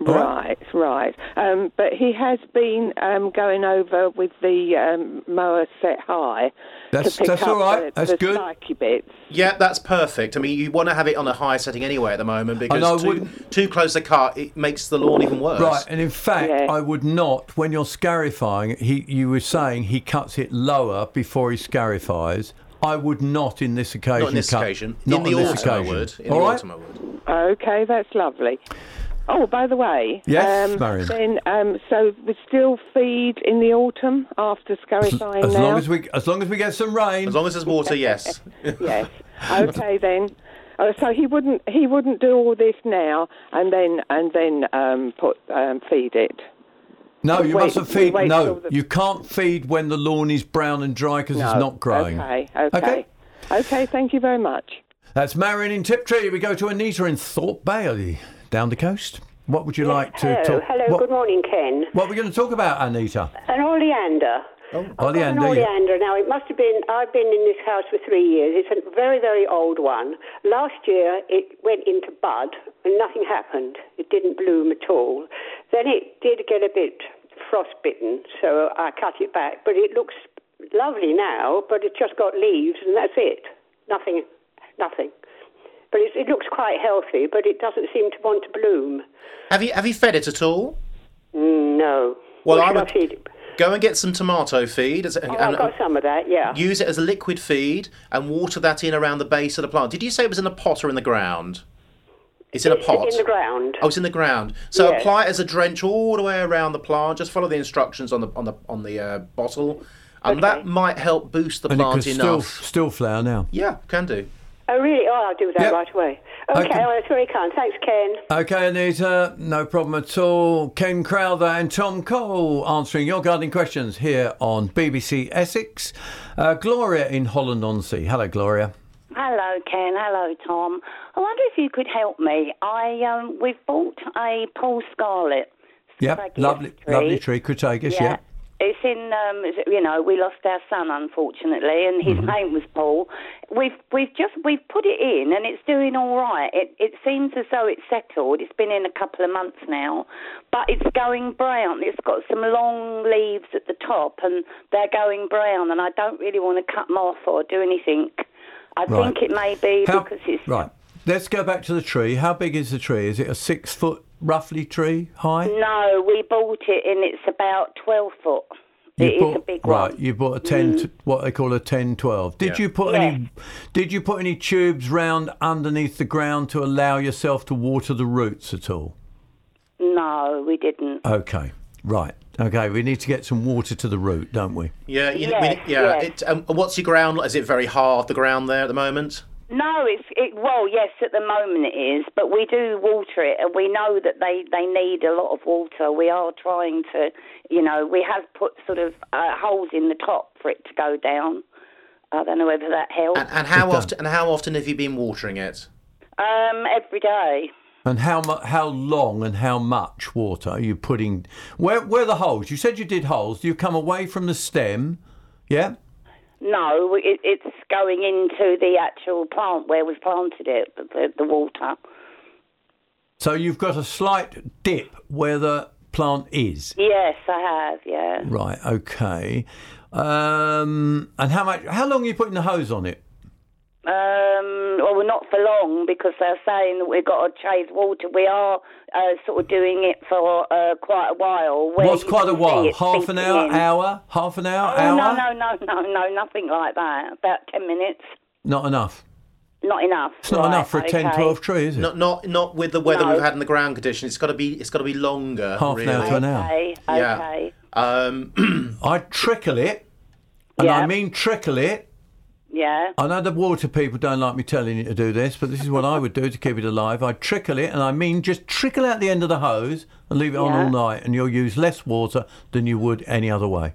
Right, right. Um, but he has been um, going over with the um, mower set high That's- to pick that's up all right. the, That's the good. spiky bits. Yeah, that's perfect. I mean, you want to have it on a high setting anyway at the moment because I too, too close the cut it makes the lawn even worse. Right, and in fact, I would not. When you're scarifying, he you were saying he cuts it lower before he scarifies. I would not in this occasion. Not in this cut- occasion. Not in the on this autumn, I would. In All the right? autumn, I would. Okay, that's lovely. Oh, by the way, Yes, um, Marion. then um, so we still feed in the autumn after scarifying As now. long as we as long as we get some rain. As long as there's water, yes. (laughs) (laughs) yes. Okay then. Uh, so he wouldn't he wouldn't do all this now and then and then um, put um, feed it. No, you Wait, mustn't feed. No, the- you can't feed when the lawn is brown and dry because it's not growing. Okay, okay, okay. Thank you very much. That's Marion in Tiptree. We go to Anita in Thorpe Bay, are you down the coast. What would you like to Hello, talk? hello. What, Good morning, Ken. what are we going to talk about, Anita? An oleander. Oh, An oleander. yeah. oleander. Now, it must have been, I've been in this house for three years. It's a very, very old one. Last year, it went into bud and nothing happened. It didn't bloom at all. Then it did get a bit frostbitten, so I cut it back. But it looks lovely now, but it's just got leaves and that's it. Nothing, nothing. But it, it looks quite healthy, but it doesn't seem to want to bloom. Have you have you fed it at all? No. Well, I should would feed it? go and get some tomato feed. as- Oh, and- I've got some of that, yeah. Use it as a liquid feed and water that in around the base of the plant. Did you say it was in a pot or in the ground? It's in a pot. in the ground. Oh, it's in the ground. So Yes. apply it as a drench all the way around the plant. Just follow the instructions on the on the on the uh, bottle, and that might help boost the and it plant could still enough. still flower now. Yeah, can do. Oh, really? Oh, I'll do that Yep. right away. Okay, Okay. well, that's very kind. Thanks, Ken. Okay, Anita, no problem at all. Ken Crowther and Tom Cole answering your gardening questions here on BBC Essex. Uh, Gloria in Holland on Sea. Hello, Gloria. Hello, Ken. Hello, Tom. I wonder if you could help me. I um, we've bought a Paul Scarlet. Yep, Spaghetti lovely, tree. lovely tree, Crataegus, yeah. It's in, um, you know, we lost our son unfortunately, and his Mm-hmm. name was Paul. We've we've just we've put it in, and it's doing all right. It it seems as though it's settled. It's been in a couple of months now, but it's going brown. It's got some long leaves at the top, and they're going brown. And I don't really want to cut them off or do anything. I Right. think it may be How- because it's Right, let's go back to the tree. How big is the tree? Is it a six foot roughly tree high? no. We bought it, and it's about twelve foot. You It is bought, a big right, one. you bought a 10, Mm. t- what they call a 10, 12. Did Yeah. you put any Did you put any tubes round underneath the ground to allow yourself to water the roots at all? No, we didn't. Okay, right. Okay, we need to get some water to the root, don't we? Yeah, you, Yes, we, yeah. yes. It, um, what's your ground? Is it very hard the ground there at the moment? No, it's it. Well, yes, at the moment it is, but we do water it, and we know that they they need a lot of water. We are trying to, you know, we have put sort of uh, holes in the top for it to go down. I don't know whether that helps. And, and how often? And how often have you been watering it? Um, every day. And how mu- how long and how much water are you putting? Where where are the holes? You said you did holes. Do you come away from the stem? Yeah. No, it, it's going into the actual plant where we've planted it. The, the, water. So you've got a slight dip where the plant is. Yes, I have. Yeah. Right. Okay. Um, and how much? How long are you putting the hose on it? Um, well, we're not for long because they're saying that we've got to chase water. We are uh, sort of doing it for uh, quite a while. where What's quite a while? Half an hour? in. Hour? Half an hour? Oh, hour? no, no, no, no, no, nothing like that. About 10 minutes. Not enough. Not enough. It's not Right, enough for a 10, okay. 12 tree, is it? Not not not with the weather No. we've had in the ground condition. It's got to be it's got to be longer. Half an hour to an hour. Okay, Yeah. okay. Um, (clears throat) I trickle it, and I mean trickle it. Yeah. I know the water people don't like me telling you to do this, but this is what I would do to keep it alive. I'd trickle it, and I mean just trickle out the end of the hose and leave it on all night, and you'll use less water than you would any other way.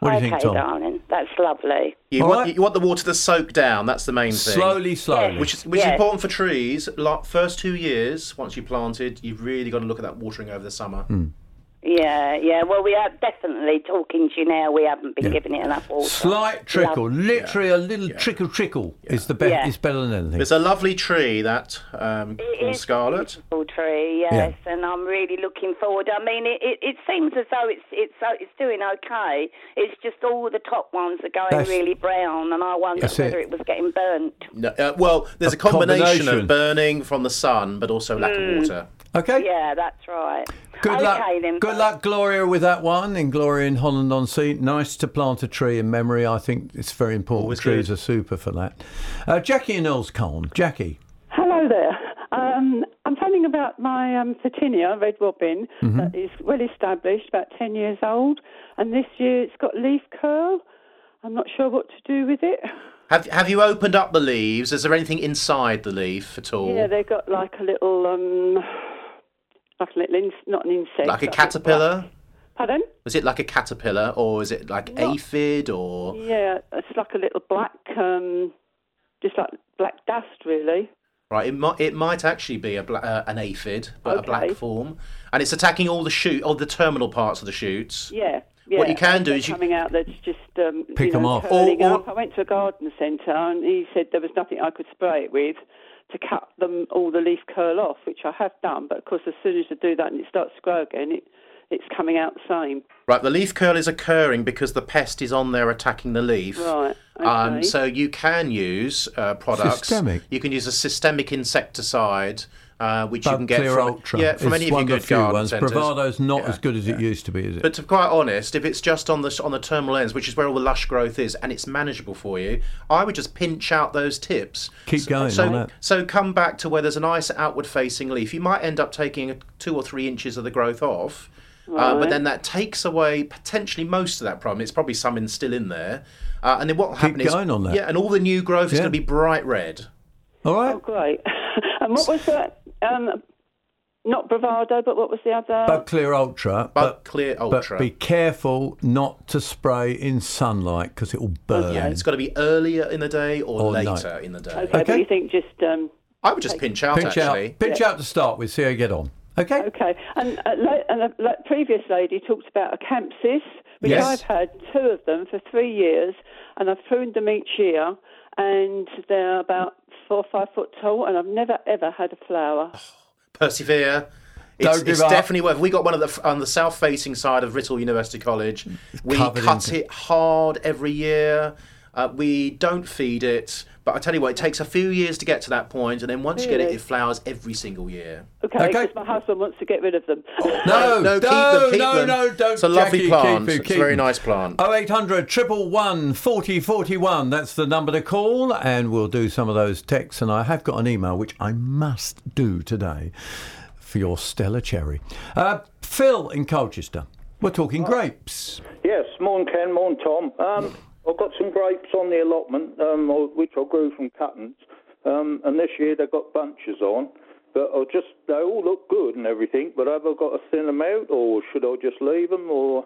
What do okay, you think, Tom? darling. That's lovely. you want right. you want the water to soak down. That's the main thing. Slowly, slowly. Which is which is important for trees. Like first two years, once you planted, you've really got to look at that watering over the summer. Hmm. Yeah, yeah. Well, we are definitely talking to you now. We haven't been giving it enough water. Slight trickle, Love- literally a little trickle, trickle is the best. Yeah. It's better than anything. It's a lovely tree that um, It called is Scarlet. beautiful tree, yes, and I'm really looking forward. I mean, it, it, it seems as though it's it's uh, it's doing okay. It's just all the top ones are going That's- really brown, and I wonder whether it. it was getting burnt. No, uh, well, there's a, A combination, combination. of burning from the sun, but also lack Mm. of water. Okay. Yeah, that's right. Good okay, luck. then. Good luck, Gloria, with that one. And Gloria in Holland on Sea. Nice to plant a tree in memory. I think it's very important. Always Trees good. are super for that. Uh, Jackie in Earls Colne. Jackie. Hello there. Um, I'm phoning about my um, Photinia, Red Robin, Mhm. that is well established, about 10 years old, and this year it's got leaf curl. I'm not sure what to do with it. (laughs) Have Have you opened up the leaves? Is there anything inside the leaf at all? Yeah, they've got like a little, um, like a little, in, not an insect. like a but caterpillar? Pardon? Was it like a caterpillar, or is it like Not- aphid, or Yeah, it's like a little black, um, just like black dust, really. right? It might it might actually be a bla- uh, an aphid, but a black form, and it's attacking all the shoot, all the terminal parts of the shoots. Yeah. Yeah, What you can do they're is you- coming out that's just um, Pick you 'em know, off. curling Or- or- up. I went to a garden centre and he said there was nothing I could spray it with to cut them all the leaf curl off, which I have done. But of course, as soon as you do that and it starts to grow again, it it's coming out the same. Right, the leaf curl is occurring because the pest is on there attacking the leaf. Right. Um, okay. so you can use uh, products. Systemic? You can use a systemic insecticide, uh, which you can get Clear from Ultra. yeah from It's any of your good few garden ones. centres. Provado's not Yeah. as good as it used to be, is it? But to be quite honest, if it's just on the on the terminal ends, which is where all the lush growth is, and it's manageable for you, I would just pinch out those tips. Keep So- going So, on that. so come back to where there's a nice outward-facing leaf. You might end up taking two or three inches of the growth off, uh, but then that takes away potentially most of that problem. It's probably some in, still in there, uh, and then what will Keep is going on that. yeah, and all the new growth is going to be bright red. All right. Oh, great. (laughs) And what was that? Um, not Provado, but what was the other? Bug Clear Ultra. Bug Clear Ultra. But be careful not to spray in sunlight because it will burn. Yeah, it's got to be earlier in the day or, Or later night. in the day. okay, but you think just um, I would just pinch out Pinch actually. out, pinch Yeah. out to start with. See how you get on. Okay. Okay, and, uh, la- and a la- previous lady talked about a campsis, which Yes. I've had two of them for three years, and I've pruned them each year, and they're about four or five foot tall, and I've never ever had a flower. persevere. Don't It's, give it's up. definitely worth. We got one of the on the south-facing side of Writtle University College. We Covered cut in- it hard every year. Uh, we don't feed it, but I tell you what, it takes a few years to get to that point, and then once you get it, it flowers every single year. Okay, because my husband wants to get rid of them. (laughs) No, no, keep them, keep no, them. no, don't. It's a lovely Jackie, plant. Keep it, It's a very nice plant. 0800 111 40 41. That's the number to call, and we'll do some of those texts. And I have got an email which I must do today for your Stella Cherry. Uh, Phil in Colchester. We're talking grapes. Yes, morning Ken, morning Tom. Um, I've got some grapes on the allotment, um, which I grew from cuttings, um, and this year they've got bunches on. But I just they all look good and everything. But have I got to thin them out, or should I just leave them? Or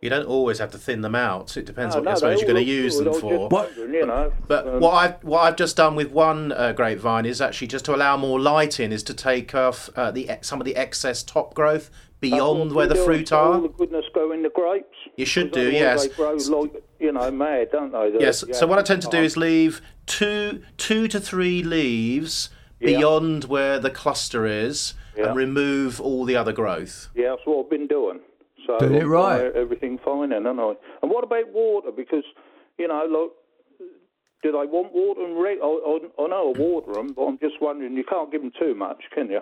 You don't always have to thin them out. It depends No, what no, I suppose you're going to use them for. wondering, you know. But um, what I've what I've just done with one uh, grapevine is actually just to allow more light in, is to take off uh, the some of the excess top growth beyond uh, where the fruit all are. the goodness go in the grapes. You should do, otherwise yes. They grow like you know mad, don't they? The- Yes. the So what I tend to do is leave two two to three leaves Yeah. beyond where the cluster is, Yeah. and remove all the other growth. Yeah, that's what I've been doing. So Doing it right. Everything fine, then, haven't I? And what about water? Because you know, like, do they want water and re- I, I, I know I water them, but I'm just wondering. You can't give them too much, can you?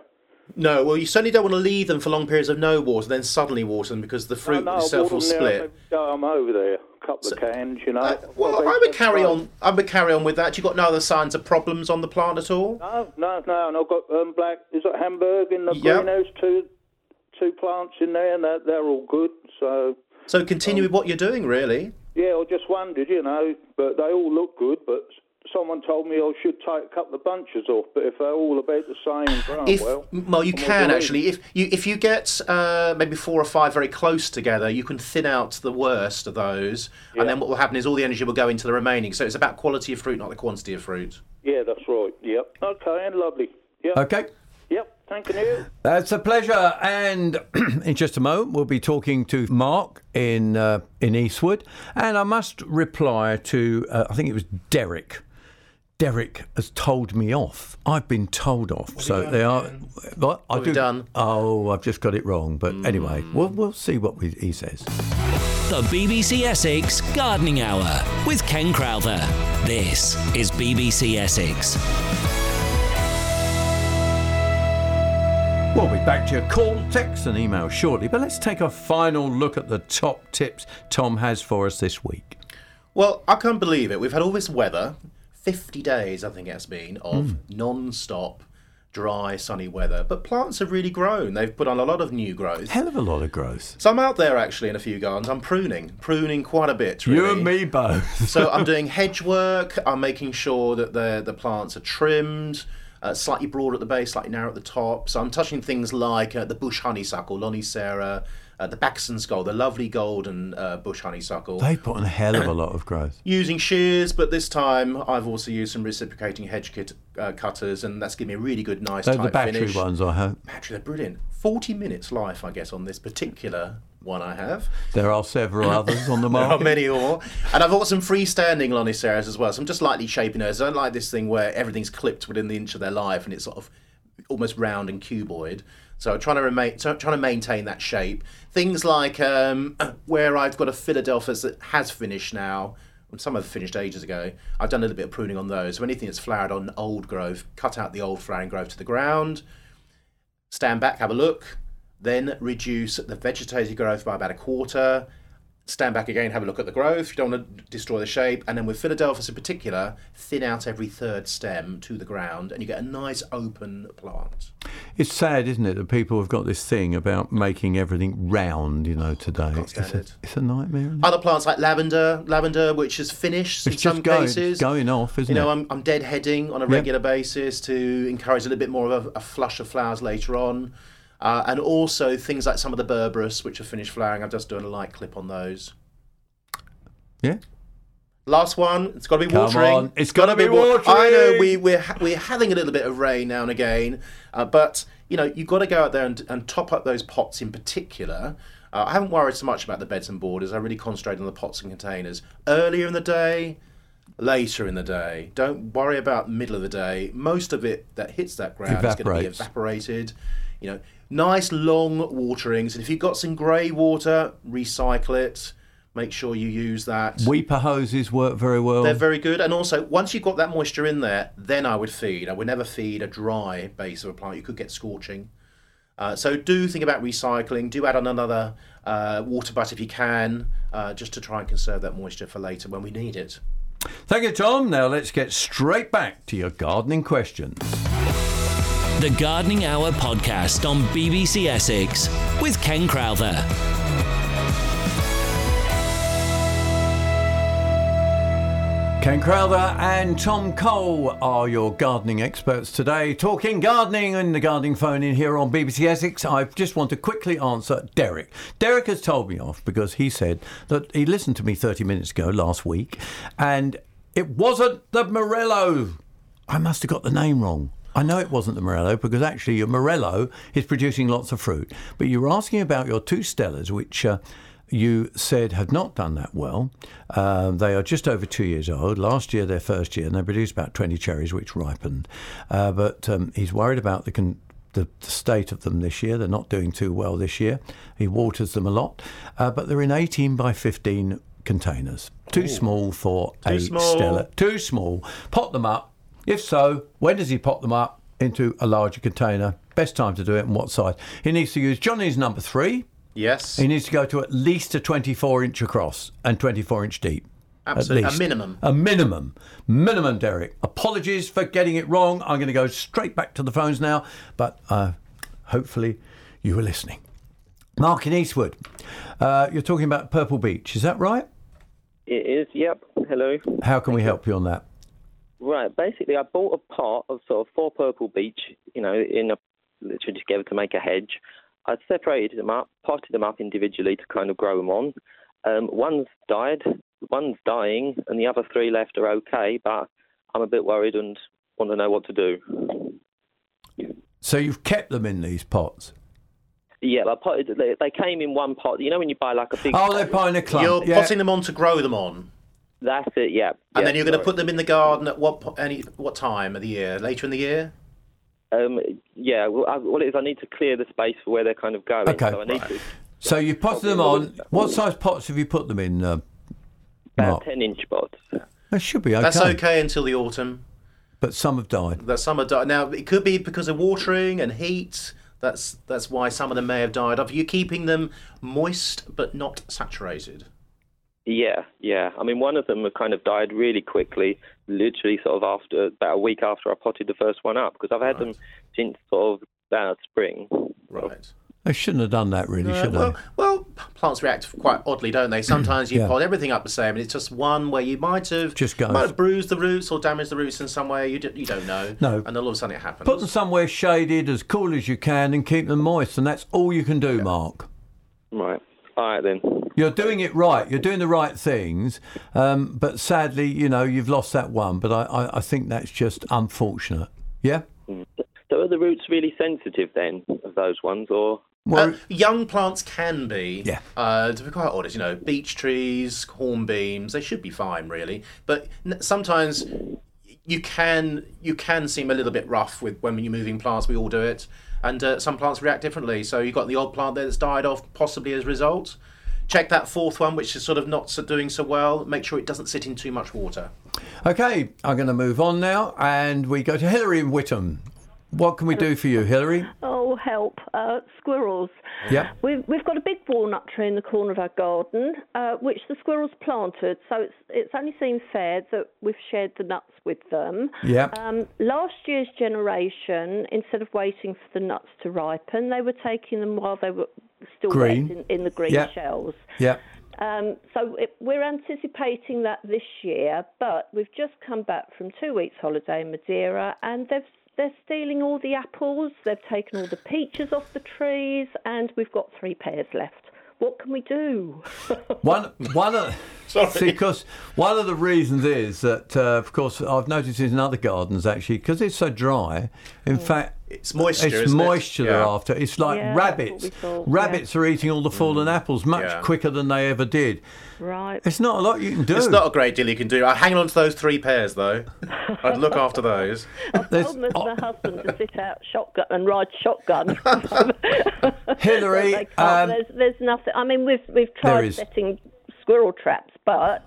No, well, you certainly don't want to leave them for long periods of no water, then suddenly water them because the fruit no, no, itself will split. maybe I'm over there, a couple of cans, you know. Uh, Well, I would carry on. I would carry on with that. You got no other signs of problems on the plant at all? No, no, no. And I've got um, black. Is that Hamburg in the Yep. greenhouse? Two, two plants in there, and they're, they're all good. So So continue with what you're doing, really. yeah, I just wondered, you know. But they all look good. But someone told me I should take a couple of bunches off. But if they're all about the same and growing If well, well, you I might can actually. If you if you get uh, maybe four or five very close together, you can thin out the worst of those, and then what will happen is all the energy will go into the remaining. So it's about quality of fruit, not the quantity of fruit. Yeah, that's right. Yep. Okay, and lovely. Yep. Okay. Yep. Thank you. That's a pleasure. And (clears throat) in just a moment, we'll be talking to Mark in uh, in Eastwood. And I must reply to, uh, I think it was Derek. Derek has told me off. I've been told off. so they are. What, I What do- done? Oh, I've just got it wrong. But hmm. anyway, we'll, we'll see what we, he says. The BBC Essex Gardening Hour with Ken Crowther. This is BBC Essex. We'll be back to your call, text, and email shortly. But let's take a final look at the top tips Tom has for us this week. Well, I can't believe it. We've had all this weather, 50 days, I think it has been, of Mm. non stop, dry, sunny weather. But plants have really grown. They've put on a lot of new growth. Hell of a lot of growth. So I'm out there actually in a few gardens. I'm pruning, pruning quite a bit. Really. You and me both. (laughs) so I'm doing (laughs) hedge work. I'm making sure that the the plants are trimmed, uh, slightly broad at the base, slightly narrow at the top. So I'm touching things like uh, the bush honeysuckle, Lonicera, uh, the Baggesen's gold, the lovely golden uh, bush honeysuckle. They put on a hell of a lot of growth. (clears throat) Using shears, but this time I've also used some reciprocating hedge kit uh, cutters, and that's given me a really good, nice They're the battery finish. ones, I hope. Battery, they're brilliant. Forty minutes life, I guess, on this particular one I have. There are several (laughs) others on the market. There are many more. And I've got some freestanding Loniceras as well. So I'm just lightly shaping those. I don't like this thing where everything's clipped within the inch of their life and it's sort of almost round and cuboid. So trying to remain, trying to maintain that shape. Things like um, (clears throat) where I've got a Philadelphus that has finished now. Some have finished ages ago. I've done a little bit of pruning on those. So anything that's flowered on old growth, cut out the old flowering growth to the ground. Stand back, have a look. Then reduce the vegetative growth by about a quarter stand back again, have a look at the growth. You don't want to destroy the shape. And then with Philadelphus in particular, thin out every third stem to the ground, and you get a nice open plant. It's sad, isn't it, that people have got this thing about making everything round, you know, today. It's a, it's a nightmare. It? Other plants like lavender, lavender which is finished in It's some going, cases. it's going off, isn't you know, it? I'm, I'm deadheading on a Yep. regular basis to encourage a little bit more of a, a flush of flowers later on. Uh, and also things like some of the berberis, which are finished flowering. I'm just doing a light clip on those. Yeah. Last one, it's got to be Come watering. on, it's gotta be wa- I know we we're ha- we're having a little bit of rain now and again, uh, but you know you've got to go out there and, and top up those pots in particular. Uh, I haven't worried so much about the beds and borders. I really concentrate on the pots and containers earlier in the day, later in the day. Don't worry about middle of the day. Most of it that hits that ground is going to be evaporated. You know, nice long waterings, and if you've got some grey water, recycle it. Make sure you use that. Weeper hoses work very well. They're very good, and also once you've got that moisture in there, then I would feed. I would never feed a dry base of a plant. You could get scorching. Uh, so do think about recycling. Do add on another uh, water butt if you can, uh, just to try and conserve that moisture for later when we need it. Thank you, Tom. Now let's get straight back to your gardening questions. The Gardening Hour podcast on BBC Essex with Ken Crowther. Ken Crowther and Tom Cole are your gardening experts today. Talking gardening and the gardening phone in here on BBC Essex. I just want to quickly answer Derek. Derek has told me off because he said that he listened to me 30 minutes ago last week and it wasn't the Morello. I must have got the name wrong. I know it wasn't the Morello because actually your Morello is producing lots of fruit. But you were asking about your two Stellas, which uh, you said have not done that well. Um, they are just over two years old. Last year, their first year, and they produced about 20 cherries, which ripened. Uh, but um, he's worried about the, con- the, the state of them this year. They're not doing too well this year. He waters them a lot, uh, but they're in 18 by 15 containers. Too small for Too a small. Stella. Too small. Pot them up. If so, when does he pop them up into a larger container? Best time to do it and what size? He needs to use John Innes number three. Yes. He needs to go to at least a 24 inch across and 24 inch deep. At Absolutely. A minimum. A minimum. Minimum, Derek. Apologies for getting it wrong. I'm going to go straight back to the phones now, but uh, hopefully you were listening. Mark in Eastwood, uh, you're talking about Purple Beech, is that right? It is, yep. Hello. How can we help you on that? Right, basically, I bought a pot of sort of four purple beech, you know, in a literally together to make a hedge. I separated them up, potted them up individually to kind of grow them on. Um, one's died, one's dying, and the other three left are okay, but I'm a bit worried and want to know what to do. So you've kept them in these pots? Yeah, I potted. They, they came in one pot. You know when you buy like a big. Oh, they're buying a clump. You're yeah. potting them on to grow them on, That's it. Yeah. and yeah, then you're going to put them in the garden at what po- any what time of the year? Later in the year. Um, yeah. Well, I, what it is, I need to clear the space for where they're kind of going. Okay. So I need to So you've potted them on. What size pots have you put them in, uh, about ten inch pots. They should be okay. That's okay until the autumn. But some have died. That some are died. Now it could be because of watering and heat. That's that's why some of them may have died off. You're keeping them moist but not saturated. Yeah, yeah. I mean, one of them kind of died really quickly, literally sort of after about a week after I potted the first one up, because I've had them since sort of that spring. Right. I shouldn't have done that, really, Uh, should well, they? well, plants react quite oddly, don't they? Sometimes you Yeah. pot everything up the same, and it's just one where you might have Just goes. might have bruised the roots or damaged the roots in some way. You d- you don't know. No. And all of a sudden it happens. Put them somewhere shaded, as cool as you can, and keep them moist, and that's all you can do, Mark. Right. All right then. You're doing it right. You're doing the right things, um, but sadly, you know, you've lost that one. But I, I, I think that's just unfortunate. Yeah. So are the roots really sensitive then of those ones, or? Uh, young plants can be. Yeah. Uh, to be quite honest, you know, beech trees, hornbeams, they should be fine, really. But n- sometimes you can you can seem a little bit rough with when you're moving plants. We all do it, and uh, some plants react differently. So you've got the odd plant there that's died off, possibly as a result. Check that fourth one, which is sort of not so doing so well. Make sure it doesn't sit in too much water. Okay, I'm going to move on now, and we go to Hillary in Witham. What can we do for you, Hillary? Oh, help. Uh, squirrels. Yeah. We've, we've got a big walnut tree in the corner of our garden, uh, which the squirrels planted. So it's it's only seemed fair that we've shared the nuts with them. Yeah. Um, last year's generation, instead of waiting for the nuts to ripen, they were taking them while they were still Green. in, in the green shells. Yeah. Um, so it, we're anticipating that this year, but we've just come back from two weeks' holiday in Madeira, and they've they're stealing all the apples. They've taken all the peaches off the trees, and we've got three pears left. What can we do? (laughs) One, one (laughs) of, see, because one of the reasons is that, uh, of course, I've noticed in other gardens actually, because it's so dry. In fact, it's moisture, It's isn't it? moisture they're Yeah. after. It's like Yeah, rabbits. thought, Rabbits are eating all the fallen Mm. apples much Yeah. quicker than they ever did. Right. It's not a lot you can do. It's not a great deal you can do. I'd hang on to those three pears, though. (laughs) I'd look after those. I told my, my husband to sit out shotgun and ride shotgun. (laughs) Hillary, They can't. um, there's, there's nothing. I mean, we've we've tried is. setting squirrel traps, but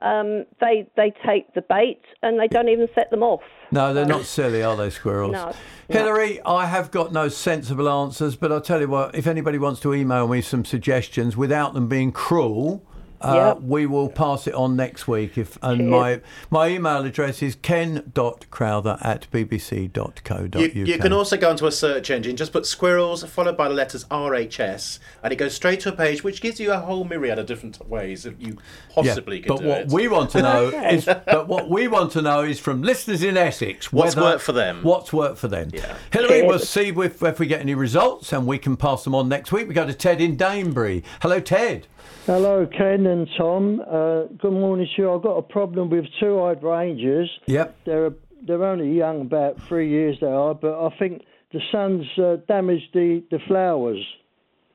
um, they they take the bait and they don't even set them off. No, they're not silly, are they, squirrels? No, Hillary, I have got no sensible answers, but I'll tell you what, if anybody wants to email me some suggestions without them being cruel, uh, Yep. we will pass it on next week. If And my my email address is ken.crowther at bbc.co.uk. You, you can also go onto a search engine, just put squirrels followed by the letters RHS, and it goes straight to a page which gives you a whole myriad of different ways that you possibly yeah, could but do what it. we want to know is, but what we want to know is from listeners in Essex, What's worked for them. What's worked for them? Yeah. Hillary, we'll see if, if we get any results, and we can pass them on next week. We go to Ted in Danbury. Hello, Ted. Hello, Ken and Tom. Uh, good morning to you. I've got a problem with two hydrangeas. Yep. They're they're only young, about three years they are, but I think the sun's uh, damaged the, the flowers.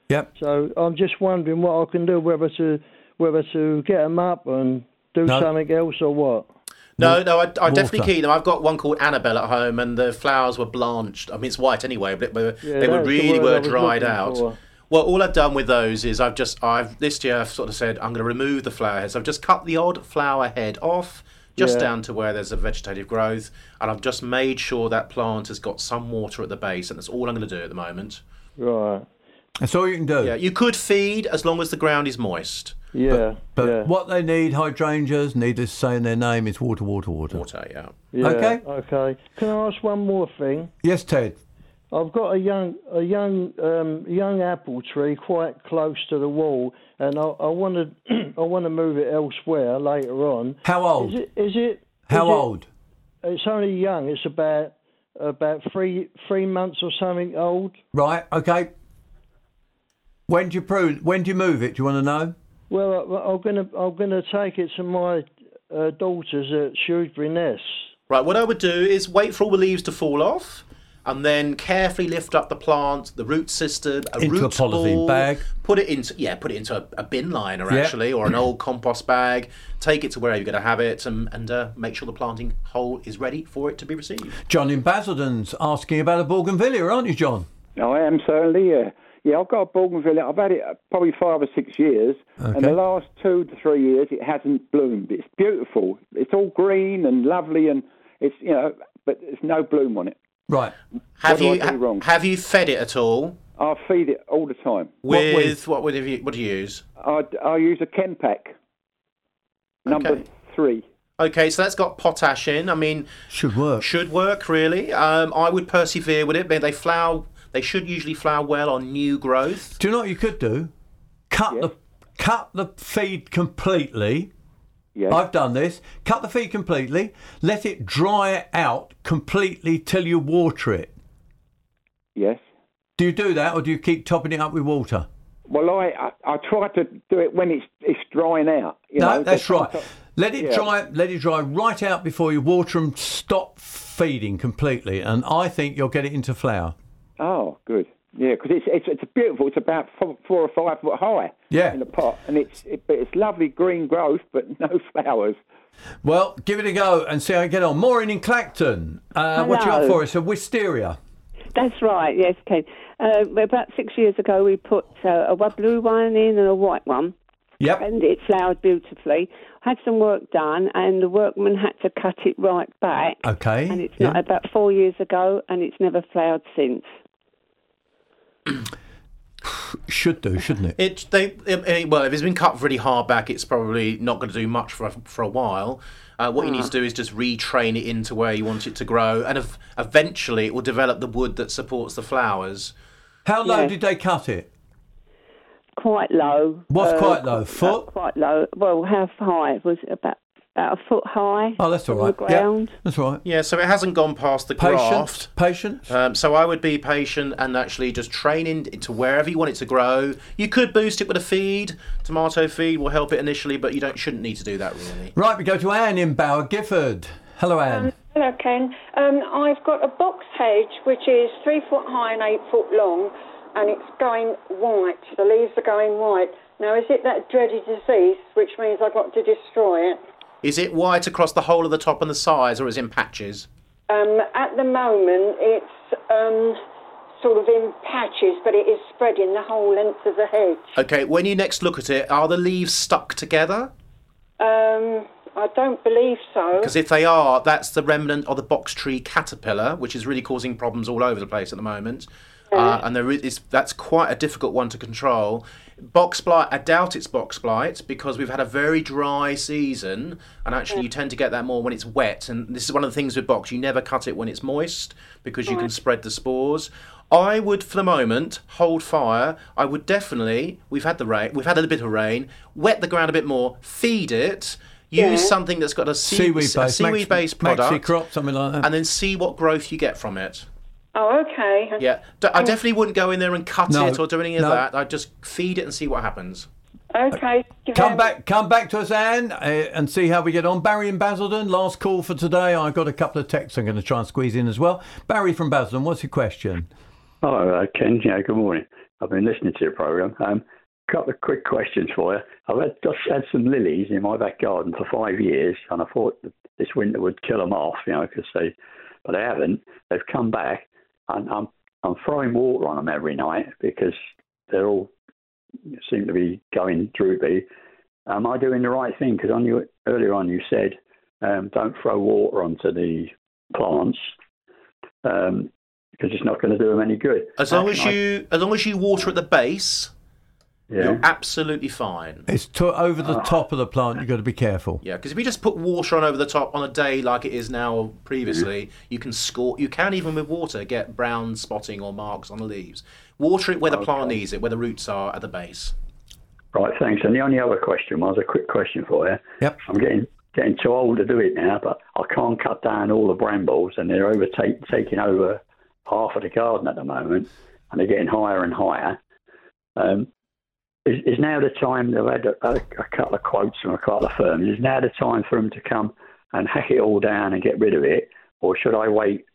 Yep. So I'm just wondering what I can do, whether to whether to get them up and do No. something else or what. No, no, I, I definitely Water. keep them. I've got one called Annabelle at home, and the flowers were blanched. I mean, it's white anyway, but they were, Yeah, they were that's the really were dried out. for. Well, all I've done with those is I've just I've this year I've sort of said I'm going to remove the flower heads. I've just cut the odd flower head off, just Yeah. down to where there's a vegetative growth, and I've just made sure that plant has got some water at the base, and that's all I'm going to do at the moment. Right. That's all you can do. Yeah, you could feed as long as the ground is moist. Yeah. But yeah. what they need, hydrangeas, needless to say in their name, is water, water, water. Water, yeah. Yeah, Okay. Okay. Can I ask one more thing? Yes, Ted. I've got a young a young um, young apple tree quite close to the wall, and I, I want (clears throat) to I want to move it elsewhere later on. How old? Is it? Is it How is it- old? It's only young. It's about about three three months or something old. Right. Okay. When do you prune? When do you move it? Do you want to know? Well, I, I'm gonna I'm gonna take it to my uh, daughters at Shoeburyness. Right, what I would do is wait for all the leaves to fall off, and then carefully lift up the plant, the root system, a Into a root polythene ball, bag. Put it into yeah, put it into a, a bin liner Yeah. actually, or an old compost bag. Take it to wherever you're going to have it, and, and uh, make sure the planting hole is ready for it to be received. John in Basildon's asking about a bougainvillea, aren't you, John? I am certainly, yeah. Yeah, I've got a bougainvillea. I've had it uh, probably five or six years, and the last two to three years it hasn't bloomed. It's beautiful. It's all green and lovely, and it's you know, but there's no bloom on it. Right. Have What do I you ha- wrong? have you fed it at all? I feed it all the time. With what would you what do you use? I, I use a Chempak number Okay. three. Okay, so that's got potash in. I mean, should work. Should work really. Um, I would persevere with it. But they flower. They should usually flower well on new growth. Do you know what you could do? Cut the cut the feed completely. Yeah. I've done this. Cut the feed completely. Let it dry out completely till you water it. Yes. Do you do that, or do you keep topping it up with water? Well, I, I I try to do it when it's it's drying out. You no, know, that's right. sometimes- Let it Yeah. dry. Let it dry right out before you water and stop feeding completely. And I think you'll get it into flower. Oh, good. Yeah, because it's, it's it's beautiful. It's about four, four or five foot high. Yeah. In the pot, and it's it, it's lovely green growth, but (laughs) no flowers. Well, give it a go and see how you get on. Maureen in Clacton. Uh, what you got for us? A wisteria. That's right, yes, Ken. Uh, about six years ago, we put uh, a blue one in and a white one. Yep. And it flowered beautifully. Had some work done, and the workman had to cut it right back. Okay. And it's yeah. not about four years ago, and it's never flowered since. (clears throat) Should do, shouldn't it? It they it, it- well, if it's been cut really hard back, it's probably not going to do much for a, for a while. Uh, what you need to do is just retrain it into where you want it to grow, and ev- eventually it will develop the wood that supports the flowers. How low Yeah. did they cut it? Quite low. What's Uh, quite low? uh, Foot? quite low. Well, how high? Was it was about about a foot high. Oh, that's all right. from right. Yeah. That's right. Yeah, so it hasn't gone past the Patience, graft. patience. Um, so I would be patient and actually just train it to wherever you want it to grow. You could boost it with a feed. Tomato feed will help it initially, but you don't shouldn't need to do that really. Right, we go to Anne in Bower Gifford. Hello, Anne. Hello, Ken. Um, I've got a box hedge which is three foot high and eight foot long, and it's going white. The leaves are going white. Now, is it that dreaded disease, which means I've got to destroy it? Is it white across the whole of the top and the sides, or is it in patches? Um, at the moment, it's um, sort of in patches, but it is spreading the whole length of the hedge. Okay, when you next look at it, are the leaves stuck together? Um, I don't believe so. Because if they are, that's the remnant of the box tree caterpillar, which is really causing problems all over the place at the moment. Uh, and there is that's quite a difficult one to control. Box blight, I doubt it's box blight because we've had a very dry season, and actually you mm. tend to get that more when it's wet. And this is one of the things with box: you never cut it when it's moist because you can spread the spores. I would, for the moment, hold fire. I would definitely. We've had the rain. We've had a little bit of rain. Wet the ground a bit more. Feed it. Use Yeah. something that's got a, sea- Seaweed a based, seaweed based product, Maxicrop, something like that. and then see what growth you get from it. Oh, okay. Yeah, D- I definitely wouldn't go in there and cut No, it or do any of no. that. I'd just feed it and see what happens. Okay. Come back, come back to us, Anne, uh, and see how we get on. Barry in Basildon, last call for today. I've got a couple of texts I'm going to try and squeeze in as well. Barry from Basildon, what's your question? Hello, uh, Ken. Yeah, good morning. I've been listening to your program. Um, couple of quick questions for you. I've had, just had some lilies in my back garden for five years, and I thought that this winter would kill them off, you know, because they, but they haven't. They've come back, and I'm I'm throwing water on them every night because they're all seem to be going droopy. Am I doing the right thing? Because on you earlier on you said um, don't throw water onto the plants. Um, because it's not going to do them any good. As long as can I- you, as long as you water at the base, Yeah. you're absolutely fine. It's to, over the top of the plant. You've got to be careful. Yeah, because if you just put water on over the top on a day like it is now previously, you can score. You can even with water get brown spotting or marks on the leaves. Water it where the plant needs it, where the roots are at the base. Right, thanks. And the only other question was a quick question for you. Yep. I'm getting getting too old to do it now, but I can't cut down all the brambles, and they're overtake taking over half of the garden at the moment, and they're getting higher and higher. Um, is, is now the time? they've had a, a, a couple of quotes from a couple of firms. Is now the time for them to come and hack it all down and get rid of it, or should I wait?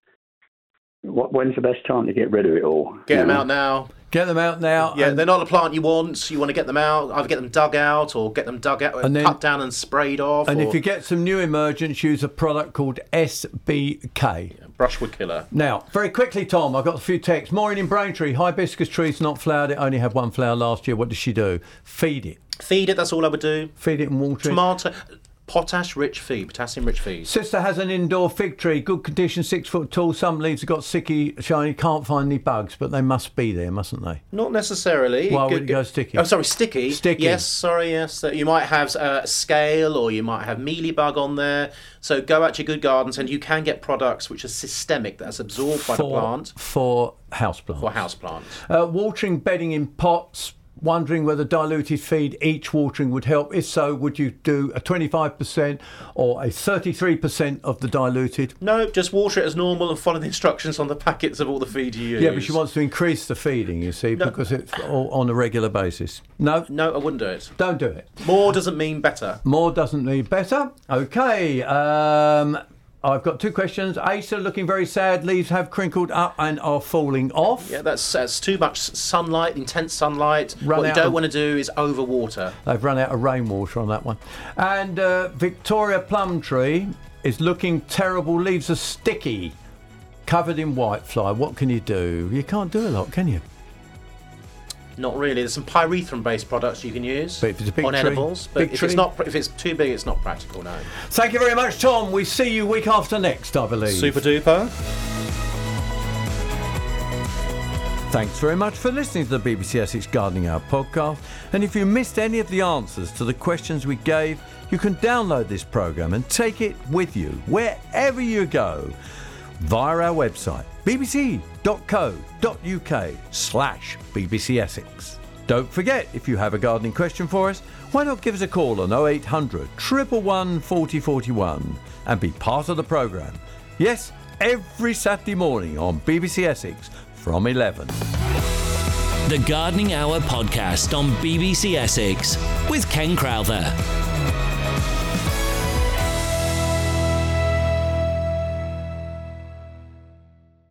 What, when's the best time to get rid of it all? Get them know? out now. Get them out now. Yeah, and- they're not a plant you want. So You want to get them out. Either get them dug out or get them dug out, And then- cut down and sprayed off. And or if you get some new emergence, use a product called SBK. brushwood killer. Now, very quickly, Tom, I've got a few texts. Maureen in Braintree, hibiscus trees not flowered. It only had one flower last year. What does she do? Feed it. Feed it. That's all I would do. Feed it and water it. Tomato, potash-rich feed, potassium-rich feed. Sister has an indoor fig tree, good condition, six foot tall. Some leaves have got sicky, shiny. Can't find any bugs, but they must be there, mustn't they? Not necessarily. Why would it go sticky? Oh, sorry, sticky. Sticky. Yes, sorry, yes. You might have uh, scale or you might have mealybug on there. So go out to your good gardens and you can get products which are systemic, that's absorbed by the plant For houseplants. for houseplants. Uh, watering bedding in pots. Wondering whether diluted feed each watering would help. If so, would you do a 25% or a 33% of the diluted? No, just water it as normal and follow the instructions on the packets of all the feed you use. Yeah, but she wants to increase the feeding, you see, because it's all on a regular basis. No? No, I wouldn't do it. Don't do it. More doesn't mean better. More doesn't mean better. Okay. Um, I've got two questions. Acer looking very sad. Leaves have crinkled up and are falling off. Yeah, that's, that's too much sunlight, intense sunlight. Run what you don't of- want to do is overwater. They've run out of rainwater on that one. And uh, Victoria Plum Tree is looking terrible. Leaves are sticky, covered in whitefly. What can you do? You can't do a lot, can you? Not really. There's some pyrethrum-based products you can use But if it's a big on tree- edibles, but big if tree- it's not, if it's too big, it's not practical. No. Thank you very much, Tom. We see you week after next, I believe. Super duper. Thanks very much for listening to the BBC Essex Gardening Hour podcast. And if you missed any of the answers to the questions we gave, you can download this programme and take it with you wherever you go via our website bbc.co.uk slash BBC Essex. Don't forget, if you have a gardening question for us, why not give us a call on 0800 111 4041 and be part of the programme. Yes, every Saturday morning on BBC Essex from 11. The Gardening Hour podcast on BBC Essex with Ken Crowther.